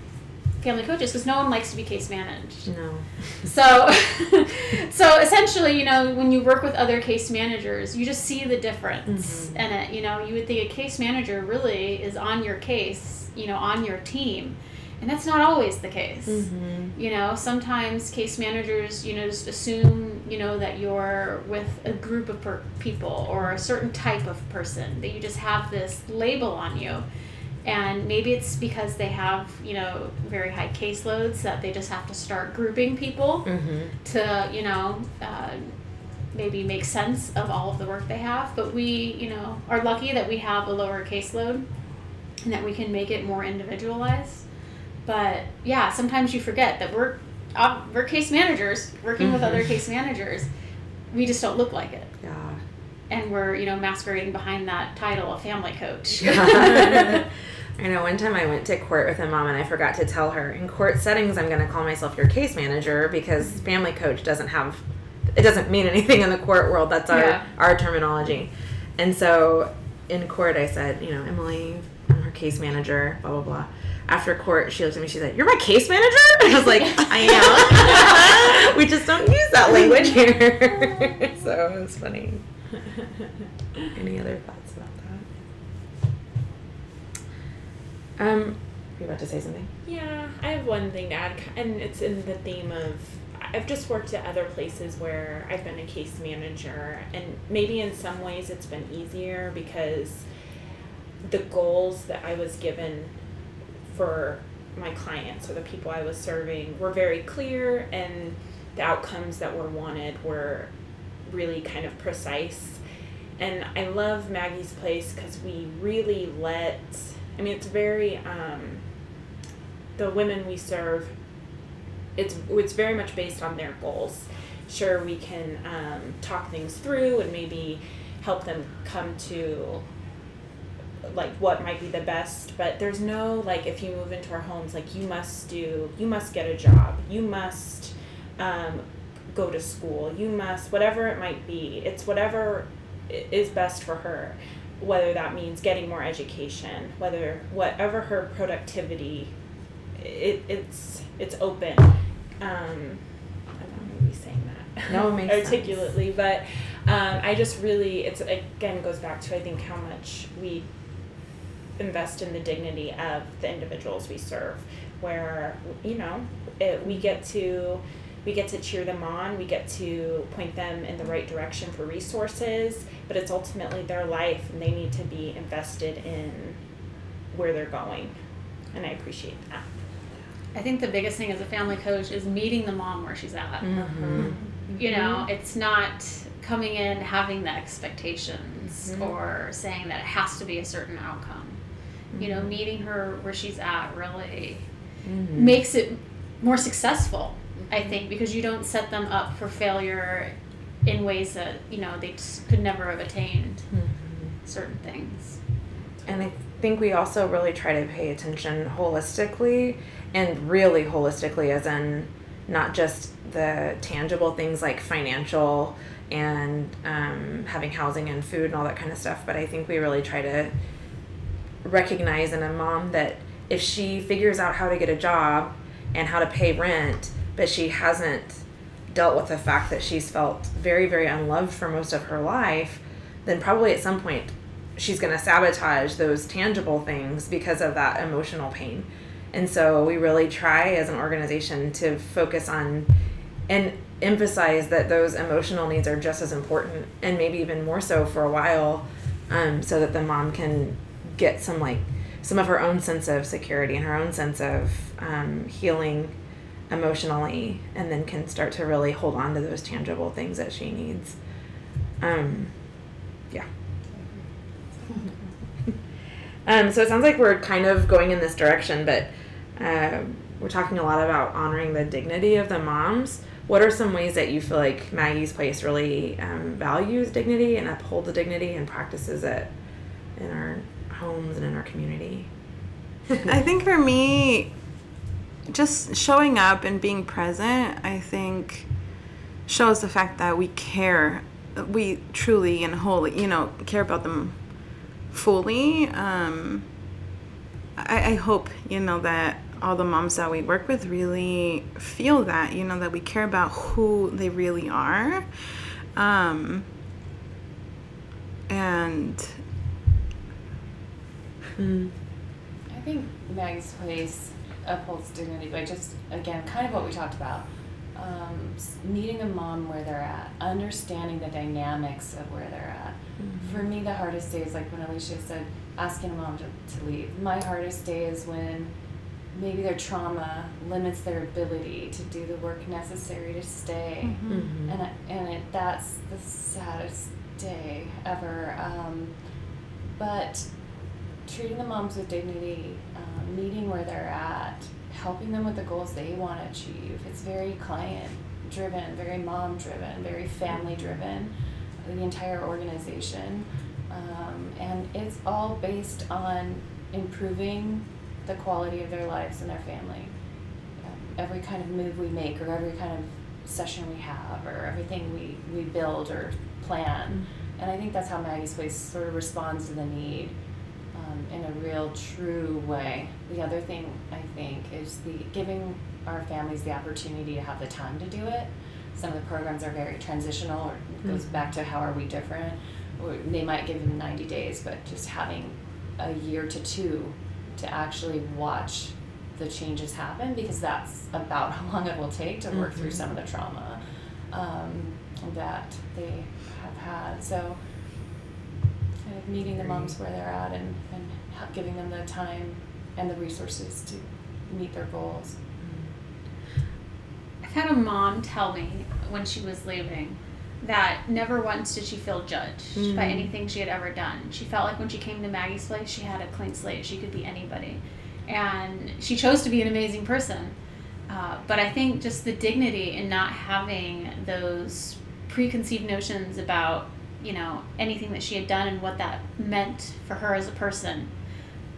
family coaches because no one likes to be case managed. No. So, so essentially, you know, when you work with other case managers, you just see the difference mm-hmm. in it. You know, you would think a case manager really is on your case, you know, on your team, and that's not always the case. You know, sometimes case managers, you know, just assume, you know, that you're with a group of per- people or a certain type of person that you just have this label on you and maybe it's because they have you know very high caseloads that they just have to start grouping people to you know uh, maybe make sense of all of the work they have but we you know are lucky that we have a lower caseload and that we can make it more individualized. But yeah, sometimes you forget that we're uh, we're case managers working with other case managers. We just don't look like it, Yeah. and we're you know masquerading behind that title of family coach. I know one time I went to court with a mom and I forgot to tell her in court settings I'm going to call myself your case manager because family coach doesn't have it doesn't mean anything in the court world that's our Yeah. our terminology. And so in court I said, you know, Emily, I'm her case manager, blah blah blah. After court, she looked at me. She said, "You're my case manager." I was like, "I am." we just don't use that language here, so it was funny. Any other thoughts about that? Um, you about to say something? Yeah, I have one thing to add, and it's in the theme of I've just worked at other places where I've been a case manager, and maybe in some ways it's been easier because the goals that I was given for my clients or the people I was serving were very clear, and the outcomes that were wanted were really kind of precise. And I love Maggie's Place because we really let, I mean, it's very, um, the women we serve, it's, it's very much based on their goals. Sure, we can um, talk things through and maybe help them come to like what might be the best but there's no like if you move into our homes like you must do you must get a job. You must um, go to school. You must whatever it might be it's whatever is best for her. Whether that means getting more education whether whatever her productivity it, it's it's open. Um, i'm not maybe saying that. No, it makes sense. articulately but um, i just really it's again goes back to i think how much we invest in the dignity of the individuals we serve where you know it, we get to we get to cheer them on we get to point them in the right direction for resources but it's ultimately their life and they need to be invested in where they're going and i appreciate that I think the biggest thing as a family coach is meeting the mom where she's at. Mm-hmm. Mm-hmm. You know, it's not coming in having the expectations mm-hmm. or saying that it has to be a certain outcome. You know, mm-hmm. meeting her where she's at really mm-hmm. makes it more successful, I mm-hmm. think, because you don't set them up for failure in ways that, you know, they just could never have attained certain things. And I think we also really try to pay attention holistically and really holistically, as in not just the tangible things like financial and um, having housing and food and all that kind of stuff, but I think we really try to recognize in a mom that if she figures out how to get a job and how to pay rent, but she hasn't dealt with the fact that she's felt very, very unloved for most of her life, then probably at some point she's going to sabotage those tangible things because of that emotional pain. And so we really try as an organization to focus on and emphasize that those emotional needs are just as important and maybe even more so for a while um, so that the mom can get some like some of her own sense of security and her own sense of um, healing emotionally and then can start to really hold on to those tangible things that she needs. Um, yeah. Um, so it sounds like we're kind of going in this direction but uh, we're talking a lot about honoring the dignity of the moms. What are some ways that you feel like maggie's place really um, values dignity and upholds the dignity and practices it in our homes and in our community I think for me, just showing up and being present, I think shows the fact that we care. We truly and wholly, you know, care about them fully. Um, I, I hope, you know, that all the moms that we work with really feel that, you know, that we care about who they really are. Um, and I think Maggie's Place upholds dignity by just, again, kind of what we talked about. Um, meeting a mom where they're at, understanding the dynamics of where they're at. For me, the hardest day is like when Alicia said, asking a mom to, to leave. My hardest day is when maybe their trauma limits their ability to do the work necessary to stay Mhm. and I- and it that's the saddest day ever. Um, but treating the moms with dignity, um, meeting where they're at, helping them with the goals they want to achieve. It's very client driven, very mom driven, very family driven, the entire organization. Um, and it's all based on improving the quality of their lives and their family. Um, every kind of move we make, or every kind of session we have, or everything we, we build or plan. And I think that's how Maggie's Place sort of responds to the need um, in a real, true way. The other thing I think is the giving our families the opportunity to have the time to do it. Some of the programs are very transitional, or it goes back to how are we different. Or they might give them 90 days, but just having a year to two to actually watch the changes happen because that's about how long it will take to work through some of the trauma um, that they have had. So, of meeting the moms where they're at and, and ha- giving them the time and the resources to meet their goals. I've had a mom tell me when she was leaving that never once did she feel judged by anything she had ever done. She felt like when she came to Maggie's place, she had a clean slate. She could be anybody. And she chose to be an amazing person. Uh, but I think just the dignity in not having those preconceived notions about, you know, anything that she had done and what that meant for her as a person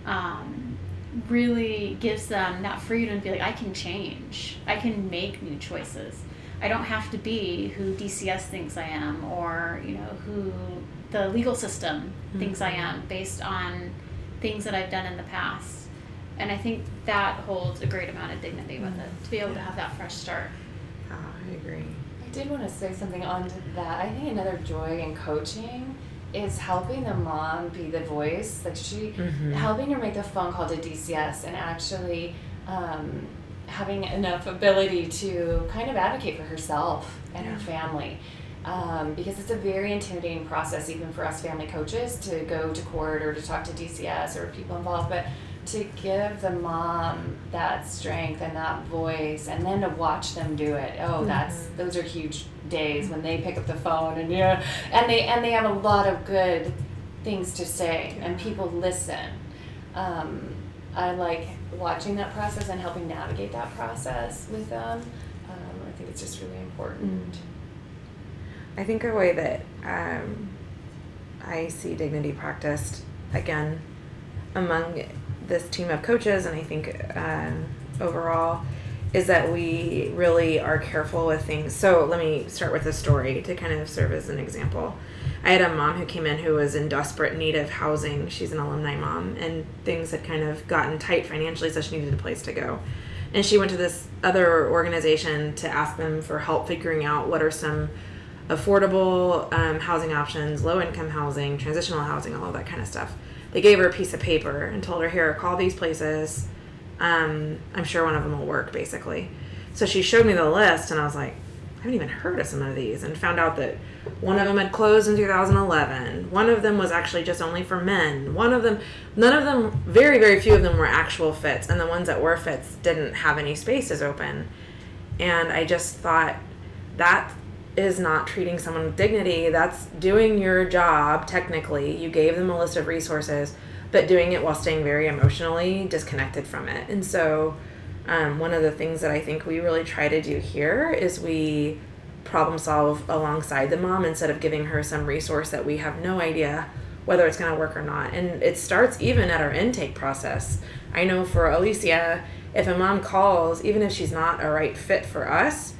um, really gives them that freedom to be like, I can change. I can make new choices. I don't have to be who DCS thinks I am or, you know, who the legal system thinks I am based on things that I've done in the past. And I think that holds a great amount of dignity with it to be able to have that fresh start. Oh, I agree. I did want to say something on that. I think another joy in coaching is helping the mom be the voice. Like she, helping her make the phone call to DCS and actually um, having enough ability to kind of advocate for herself and her family. Um, because it's a very intimidating process, even for us family coaches, to go to court or to talk to DCS or people involved. But to give the mom that strength and that voice, and then to watch them do it. Oh, that's those are huge days when they pick up the phone and yeah, and they and they have a lot of good things to say, and people listen. Um, I like watching that process and helping navigate that process with them. Um, I think it's just really important. I think a way that um, I see dignity practiced again among this team of coaches, and I think um, overall, is that we really are careful with things. So let me start with a story to kind of serve as an example. I had a mom who came in who was in desperate need of housing. She's an alumni mom, and things had kind of gotten tight financially, so she needed a place to go. And she went to this other organization to ask them for help figuring out what are some affordable um, housing options, low income housing, transitional housing, all of that kind of stuff. They gave her a piece of paper and told her, Here, call these places. Um, I'm sure one of them will work, basically. So she showed me the list, and I was like, I haven't even heard of some of these, and found out that one of them had closed in 2011. One of them was actually just only for men. One of them, none of them, very, very few of them were actual fits, and the ones that were fits didn't have any spaces open. And I just thought that is not treating someone with dignity. That's doing your job technically. You gave them a list of resources, but doing it while staying very emotionally disconnected from it. And so, um, one of the things that I think we really try to do here is we problem solve alongside the mom instead of giving her some resource that we have no idea whether it's going to work or not. And it starts even at our intake process. I know for Alicia, if a mom calls, even if she's not a right fit for us,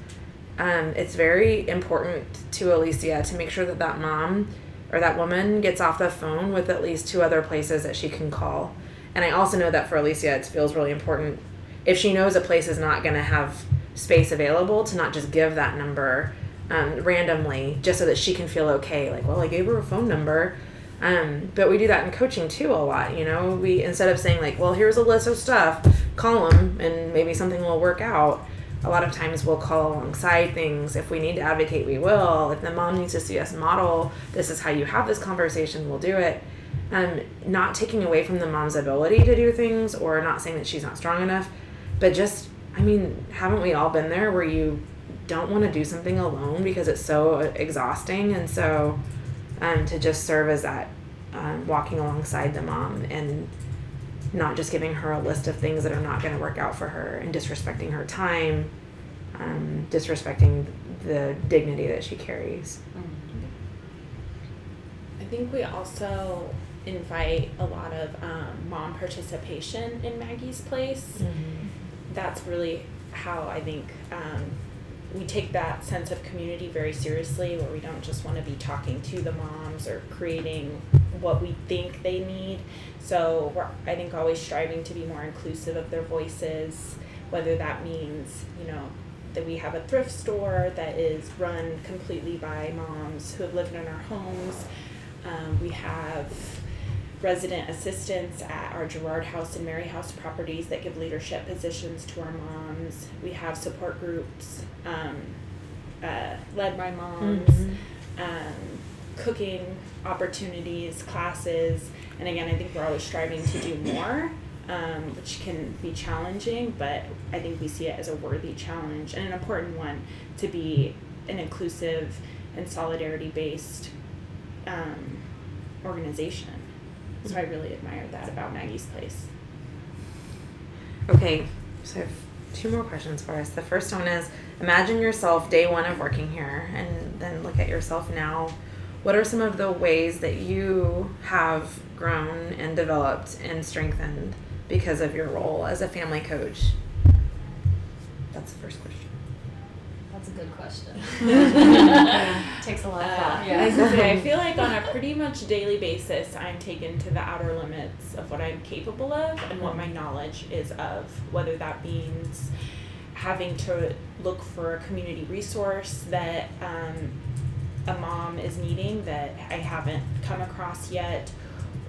um, it's very important to Alicia to make sure that that mom or that woman gets off the phone with at least two other places that she can call. And I also know that for Alicia, it feels really important if she knows a place is not going to have space available to not just give that number um, randomly just so that she can feel okay. Like, well, I gave her a phone number. Um, but we do that in coaching too a lot. You know, we instead of saying like, well, here's a list of stuff, call them and maybe something will work out a lot of times we'll call alongside things. If we need to advocate, we will. If the mom needs to see us model, this is how you have this conversation, we'll do it. Um, not taking away from the mom's ability to do things or not saying that she's not strong enough, but just, I mean, haven't we all been there where you don't want to do something alone because it's so exhausting? And so um, to just serve as that um, walking alongside the mom and not just giving her a list of things that are not going to work out for her and disrespecting her time, um, disrespecting the dignity that she carries. I think we also invite a lot of um, mom participation in Maggie's Place. That's really how I think um, we take that sense of community very seriously, where we don't just want to be talking to the moms or creating what we think they need. So we're, I think, always striving to be more inclusive of their voices, whether that means, you know, that we have a thrift store that is run completely by moms who have lived in our homes. Um, we have resident assistants at our Gerard House and Mary House properties that give leadership positions to our moms. We have support groups um, uh, led by moms, um, cooking opportunities, classes, and again, I think we're always striving to do more, um, which can be challenging, but I think we see it as a worthy challenge and an important one to be an inclusive and solidarity based um, organization. So I really admire that about Maggie's Place. Okay, so I have two more questions for us. The first one is imagine yourself day one of working here and then look at yourself now. What are some of the ways that you have grown and developed and strengthened because of your role as a family coach? That's the first question. That's a good question. Takes a lot of Uh, thought. I was say, I feel like on a pretty much daily basis, I'm taken to the outer limits of what I'm capable of and what my knowledge is of, whether that means having to look for a community resource that um, a mom is needing that I haven't come across yet,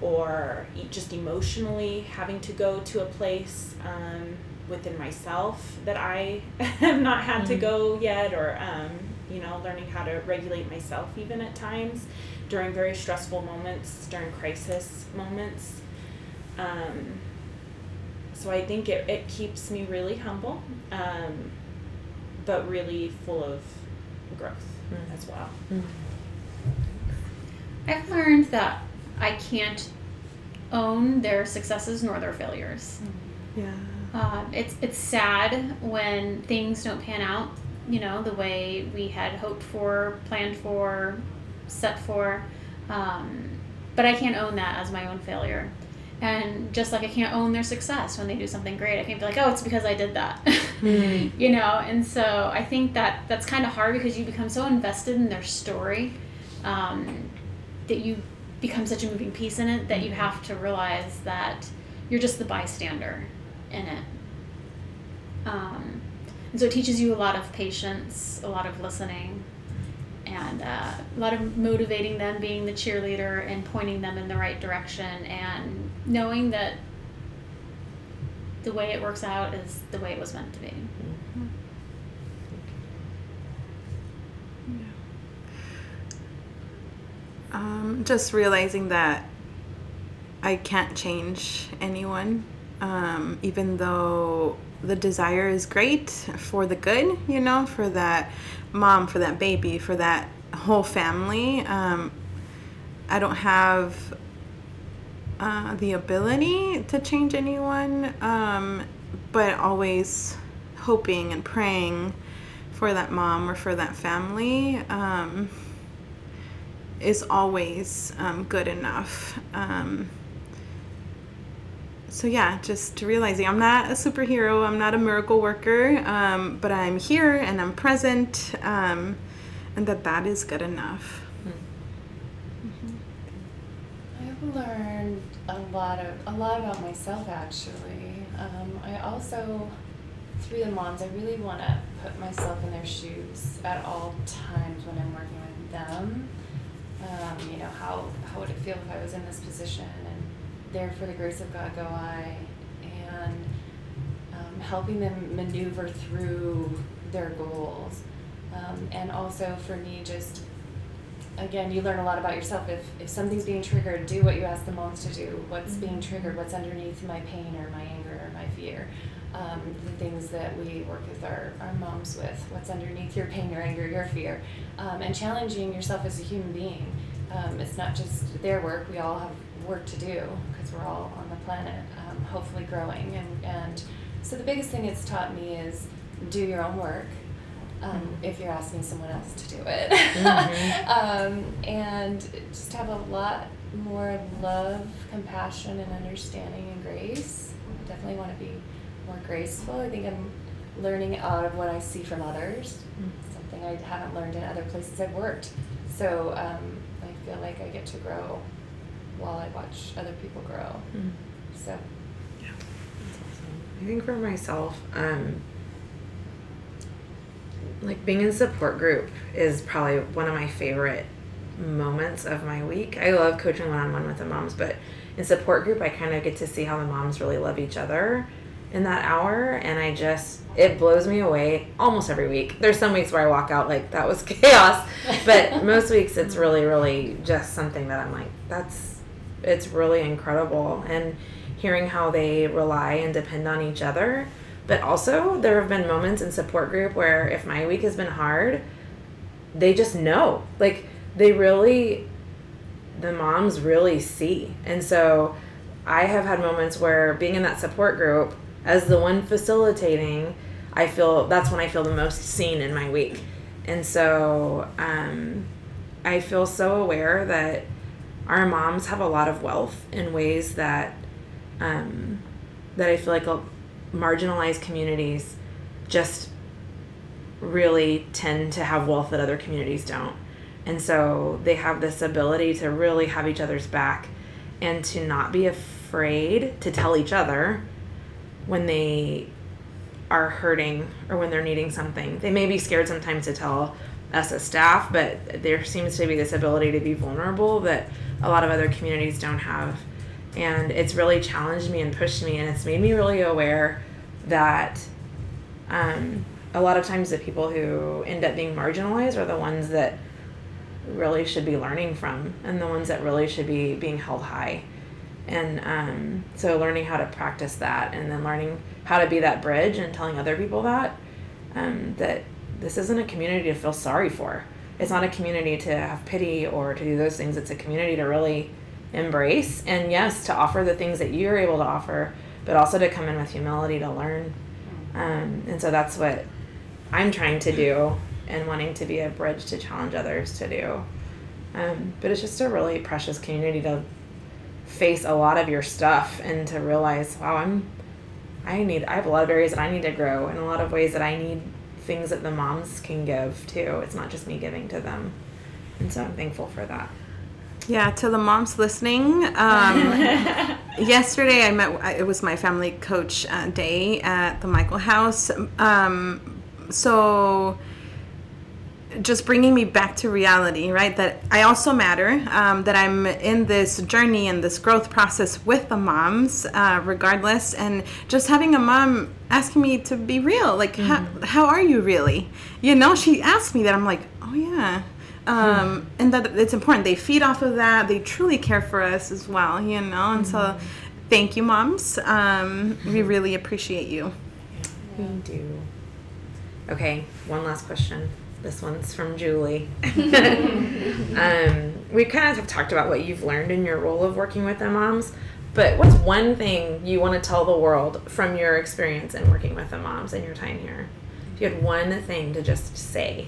or e- just emotionally having to go to a place um, within myself that I have not had to go yet, or um, you know, learning how to regulate myself even at times during very stressful moments, during crisis moments. Um, so I think it, it keeps me really humble, um, but really full of growth as well. I've learned that I can't own their successes nor their failures. Yeah. Um, it's it's sad when things don't pan out, you know, the way we had hoped for, planned for, set for. Um, but I can't own that as my own failure. And just like I can't own their success when they do something great, I can't be like, oh, it's because I did that, you know. And so I think that that's kind of hard because you become so invested in their story um, that you become such a moving piece in it that you have to realize that you're just the bystander in it. Um, and so it teaches you a lot of patience, a lot of listening, and uh, a lot of motivating them, being the cheerleader and pointing them in the right direction, and knowing that the way it works out is the way it was meant to be. Um, just realizing that I can't change anyone, um, even though the desire is great for the good, you know, for that mom, for that baby, for that whole family. Um, I don't have uh, the ability to change anyone, um, but always hoping and praying for that mom or for that family. Um, is always um, good enough. So yeah, just realizing I'm not a superhero, I'm not a miracle worker, um, but I'm here and I'm present, um, and that that is good enough. I've learned a lot of a lot about myself actually. Um, I also through the moms, I really want to put myself in their shoes at all times when I'm working with them. Um, you know, how how would it feel if I was in this position there for the grace of God go I, and um, helping them maneuver through their goals, um, and also for me just again, you learn a lot about yourself. If, if something's being triggered, do what you ask the moms to do. What's being triggered? What's underneath my pain or my anger or my fear? Um, the things that we work with our, our moms with. What's underneath your pain, your anger, your fear? Um, and challenging yourself as a human being um, it's not just their work. We all have work to do we're all on the planet, um, hopefully growing. And, and so the biggest thing it's taught me is do your own work. Um, if you're asking someone else to do it, um, and just have a lot more love, compassion, and understanding and grace. I definitely want to be more graceful. I think I'm learning out of what I see from others, something I haven't learned in other places I've worked. So um, I feel like I get to grow while I watch other people grow. Mm. So I think for myself, um, like being in support group is probably one of my favorite moments of my week. I love coaching one on one with the moms, but in support group, I kind of get to see how the moms really love each other in that hour. And I just, it blows me away almost every week. There's some weeks where I walk out like that was chaos, but most weeks it's really, really just something that I'm like, that's, it's really incredible. And hearing how they rely and depend on each other. But also, there have been moments in support group where if my week has been hard, they just know. Like, they really the moms really see and so i have had moments where being in that support group as the one facilitating i feel that's when i feel the most seen in my week and so um, i feel so aware that our moms have a lot of wealth in ways that um, that i feel like marginalized communities just really tend to have wealth that other communities don't and so they have this ability to really have each other's back and to not be afraid to tell each other when they are hurting or when they're needing something. They may be scared sometimes to tell us as staff, but there seems to be this ability to be vulnerable that a lot of other communities don't have. And it's really challenged me and pushed me, and it's made me really aware that um, a lot of times the people who end up being marginalized are the ones that really should be learning from and the ones that really should be being held high and um, so learning how to practice that and then learning how to be that bridge and telling other people that um, that this isn't a community to feel sorry for it's not a community to have pity or to do those things it's a community to really embrace and yes to offer the things that you're able to offer but also to come in with humility to learn um, and so that's what i'm trying to do and wanting to be a bridge to challenge others to do. Um, but it's just a really precious community to face a lot of your stuff and to realize, wow, I'm, I need, I have a lot of areas that I need to grow and a lot of ways that I need things that the moms can give too. It's not just me giving to them. And so I'm thankful for that. Yeah, to the moms listening, um, yesterday I met, it was my family coach uh, day at the Michael House. Um, so, just bringing me back to reality, right? That I also matter, um, that I'm in this journey and this growth process with the moms, uh, regardless. And just having a mom asking me to be real, like, mm. how, how are you really? You know, she asked me that. I'm like, oh, yeah. Um, hmm. And that it's important. They feed off of that. They truly care for us as well, you know? And mm-hmm. so, thank you, moms. Um, we really appreciate you. We do. Okay, one last question. This one's from Julie. um, we kind of have talked about what you've learned in your role of working with the moms, but what's one thing you want to tell the world from your experience in working with the moms and your time here? If you had one thing to just say.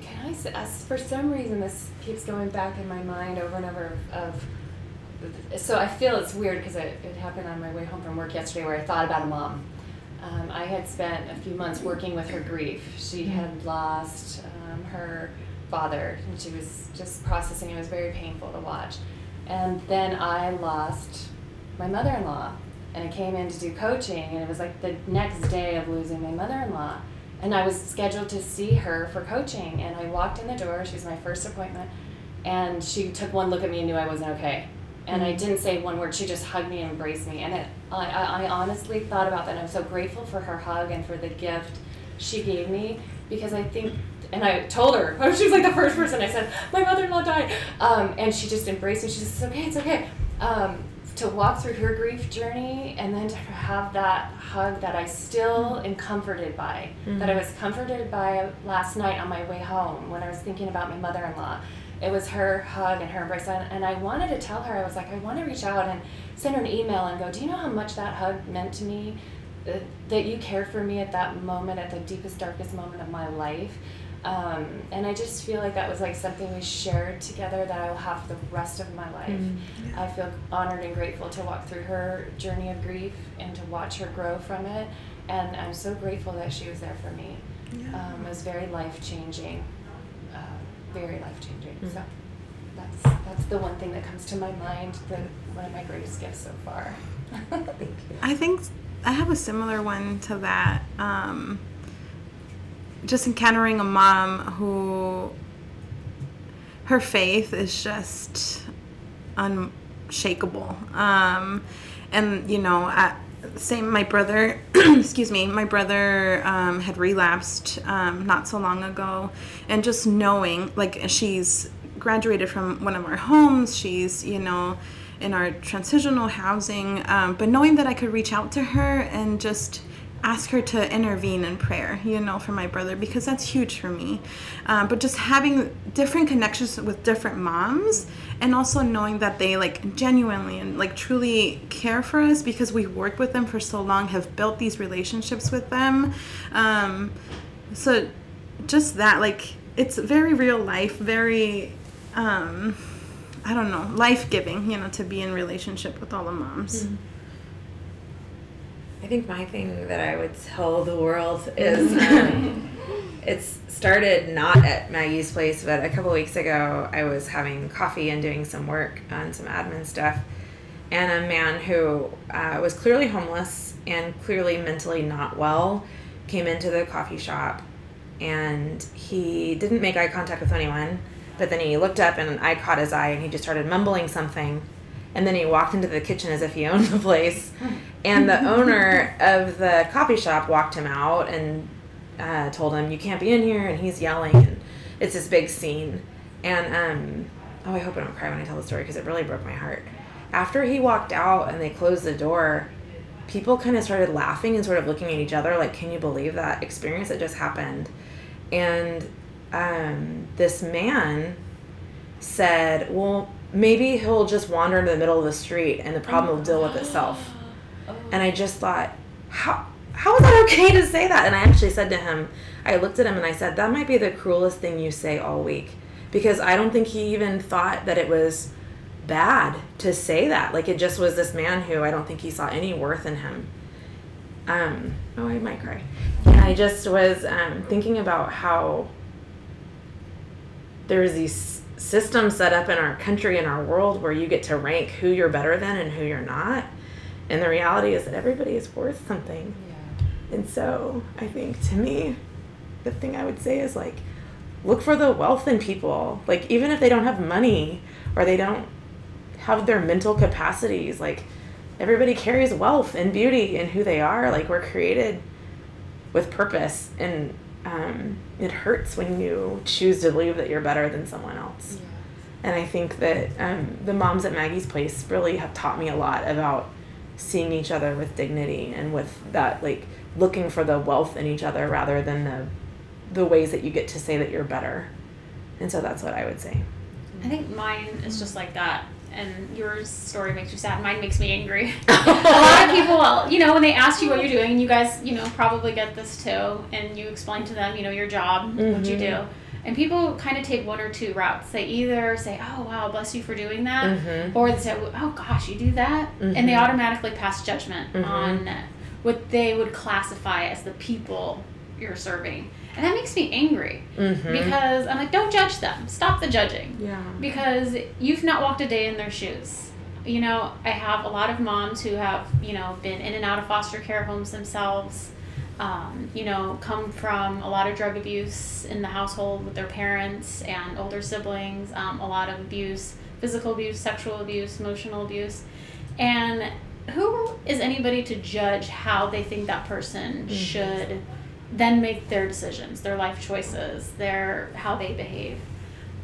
Can I say, for some reason, this keeps going back in my mind over and over of, so I feel it's weird because it, it happened on my way home from work yesterday where I thought about a mom um, I had spent a few months working with her grief. She had lost um, her father, and she was just processing. It was very painful to watch. And then I lost my mother in law, and I came in to do coaching, and it was like the next day of losing my mother in law. And I was scheduled to see her for coaching, and I walked in the door. She was my first appointment, and she took one look at me and knew I wasn't okay and I mm-hmm. didn't say one word. She just hugged me and embraced me, and it. I, I honestly thought about that. I'm so grateful for her hug and for the gift she gave me because I think, and I told her she was like the first person I said my mother-in-law died, um, and she just embraced me. She said, "It's okay, it's okay." Um, to walk through her grief journey and then to have that hug that I still am comforted by, that I was comforted by last night on my way home when I was thinking about my mother in law. It was her hug and her embrace. And and I wanted to tell her, I was like, I want to reach out and send her an email and go, Do you know how much that hug meant to me? Uh, that you cared for me at that moment, at the deepest, darkest moment of my life. Um, and I just feel like that was like something we shared together that I will have for the rest of my life. I feel honored and grateful to walk through her journey of grief and to watch her grow from it. And I'm so grateful that she was there for me. Um, it was very life changing, very life changing. So that's that's the one thing that comes to my mind. The one of my greatest gifts so far. Thank you. I think I have a similar one to that. Um, just encountering a mom who her faith is just unshakable. Um, and you know, at same my brother, excuse me, my brother um, had relapsed um, not so long ago, and just knowing like she's graduated from one of our homes, she's you know in our transitional housing, um, but knowing that I could reach out to her and just ask her to intervene in prayer, you know, for my brother, because that's huge for me. Um, but just having different connections with different moms and also knowing that they like genuinely and like truly care for us because we worked with them for so long, have built these relationships with them. Um, so just that, like, it's very real life, very. Um, I don't know, life giving, you know, to be in relationship with all the moms. I think my thing that I would tell the world is um, it's started not at Maggie's place, but a couple weeks ago I was having coffee and doing some work on some admin stuff. And a man who uh, was clearly homeless and clearly mentally not well came into the coffee shop and he didn't make eye contact with anyone. But then he looked up and I caught his eye and he just started mumbling something. And then he walked into the kitchen as if he owned the place. And the owner of the coffee shop walked him out and uh, told him, You can't be in here. And he's yelling. And it's this big scene. And, um, oh, I hope I don't cry when I tell the story because it really broke my heart. After he walked out and they closed the door, people kind of started laughing and sort of looking at each other like, Can you believe that experience that just happened? And um, this man said, Well, maybe he'll just wander into the middle of the street and the problem will deal with itself. And I just thought, How, how is that okay to say that? And I actually said to him, I looked at him and I said, That might be the cruelest thing you say all week. Because I don't think he even thought that it was bad to say that. Like it just was this man who I don't think he saw any worth in him. Um, oh, I might cry. And I just was um, thinking about how there's these systems set up in our country and our world where you get to rank who you're better than and who you're not. And the reality is that everybody is worth something. And so I think to me, the thing I would say is like, look for the wealth in people. Like, even if they don't have money or they don't have their mental capacities, like, everybody carries wealth and beauty in who they are. Like, we're created with purpose. And um, it hurts when you choose to believe that you're better than someone else. And I think that um, the moms at Maggie's Place really have taught me a lot about seeing each other with dignity and with that, like, looking for the wealth in each other rather than the the ways that you get to say that you're better. And so that's what I would say. I think mine is just like that. And your story makes you sad. Mine makes me angry. a lot of people, well, you know, when they ask you what you're doing, and you guys, you know, probably get this too, and you explain to them, you know, your job, what you do. And people kind of take one or two routes. They either say, "Oh wow, bless you for doing that," Mhm. or they say, "Oh gosh, you do that," and they Mhm. automatically pass judgment Mhm. on what they would classify as the people you're serving, and that makes me angry Mm-hmm. because I'm like, don't judge them. Stop the judging yeah. because you've not walked a day in their shoes. You know, I have a lot of moms who have, you know, been in and out of foster care homes themselves, um, you know, come from a lot of drug abuse in the household with their parents and older siblings, um, a lot of abuse, physical abuse, sexual abuse, emotional abuse. And who is anybody to judge how they think that person should then make their decisions, their life choices, their how they behave?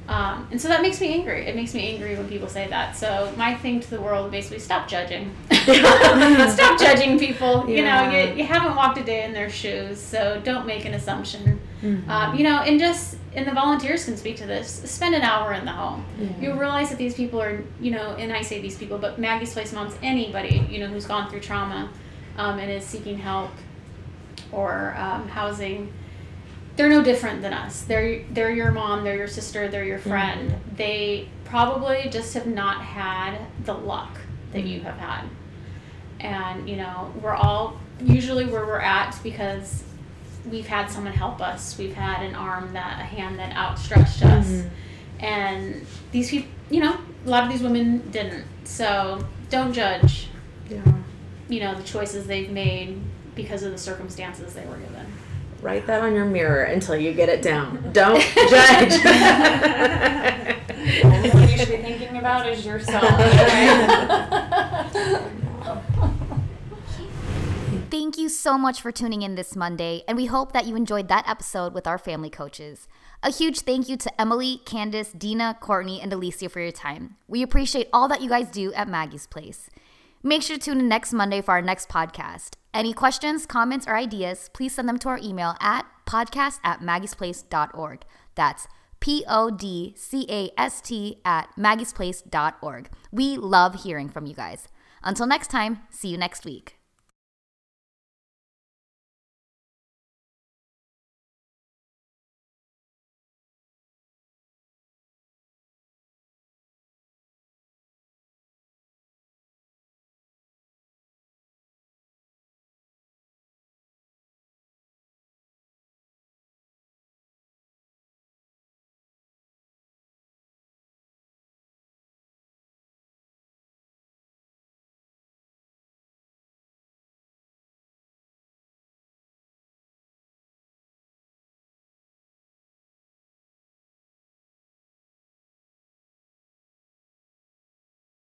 Um, and so that makes me angry. It makes me angry when people say that. So my thing to the world basically stop judging. stop judging people. You know, you, you haven't walked a day in their shoes, so don't make an assumption. Um, you know, and just and the volunteers can speak to this. Spend an hour in the home. You realize that these people are, you know, and I say these people, but Maggie's Place moms, anybody, you know, who's gone through trauma, um, and is seeking help or um, housing they're no different than us. They're they're your mom, they're your sister, they're your friend. They probably just have not had the luck that you have had. And you know, we're all usually where we're at because we've had someone help us. We've had an arm that a hand that outstretched us. And these people, you know, a lot of these women didn't. So, don't judge, Yeah. you know, the choices they've made because of the circumstances they were given. Write that on your mirror until you get it down. Don't judge. what you should be thinking about is yourself. Thank you so much for tuning in this Monday, and we hope that you enjoyed that episode with our family coaches. A huge thank you to Emily, Candace, Dina, Courtney, and Alicia for your time. We appreciate all that you guys do at Maggie's Place. Make sure to tune in next Monday for our next podcast. Any questions, comments, or ideas, please send them to our email at podcast at maggiesplace.org. That's P O D C A S T at maggiesplace.org. We love hearing from you guys. Until next time, see you next week.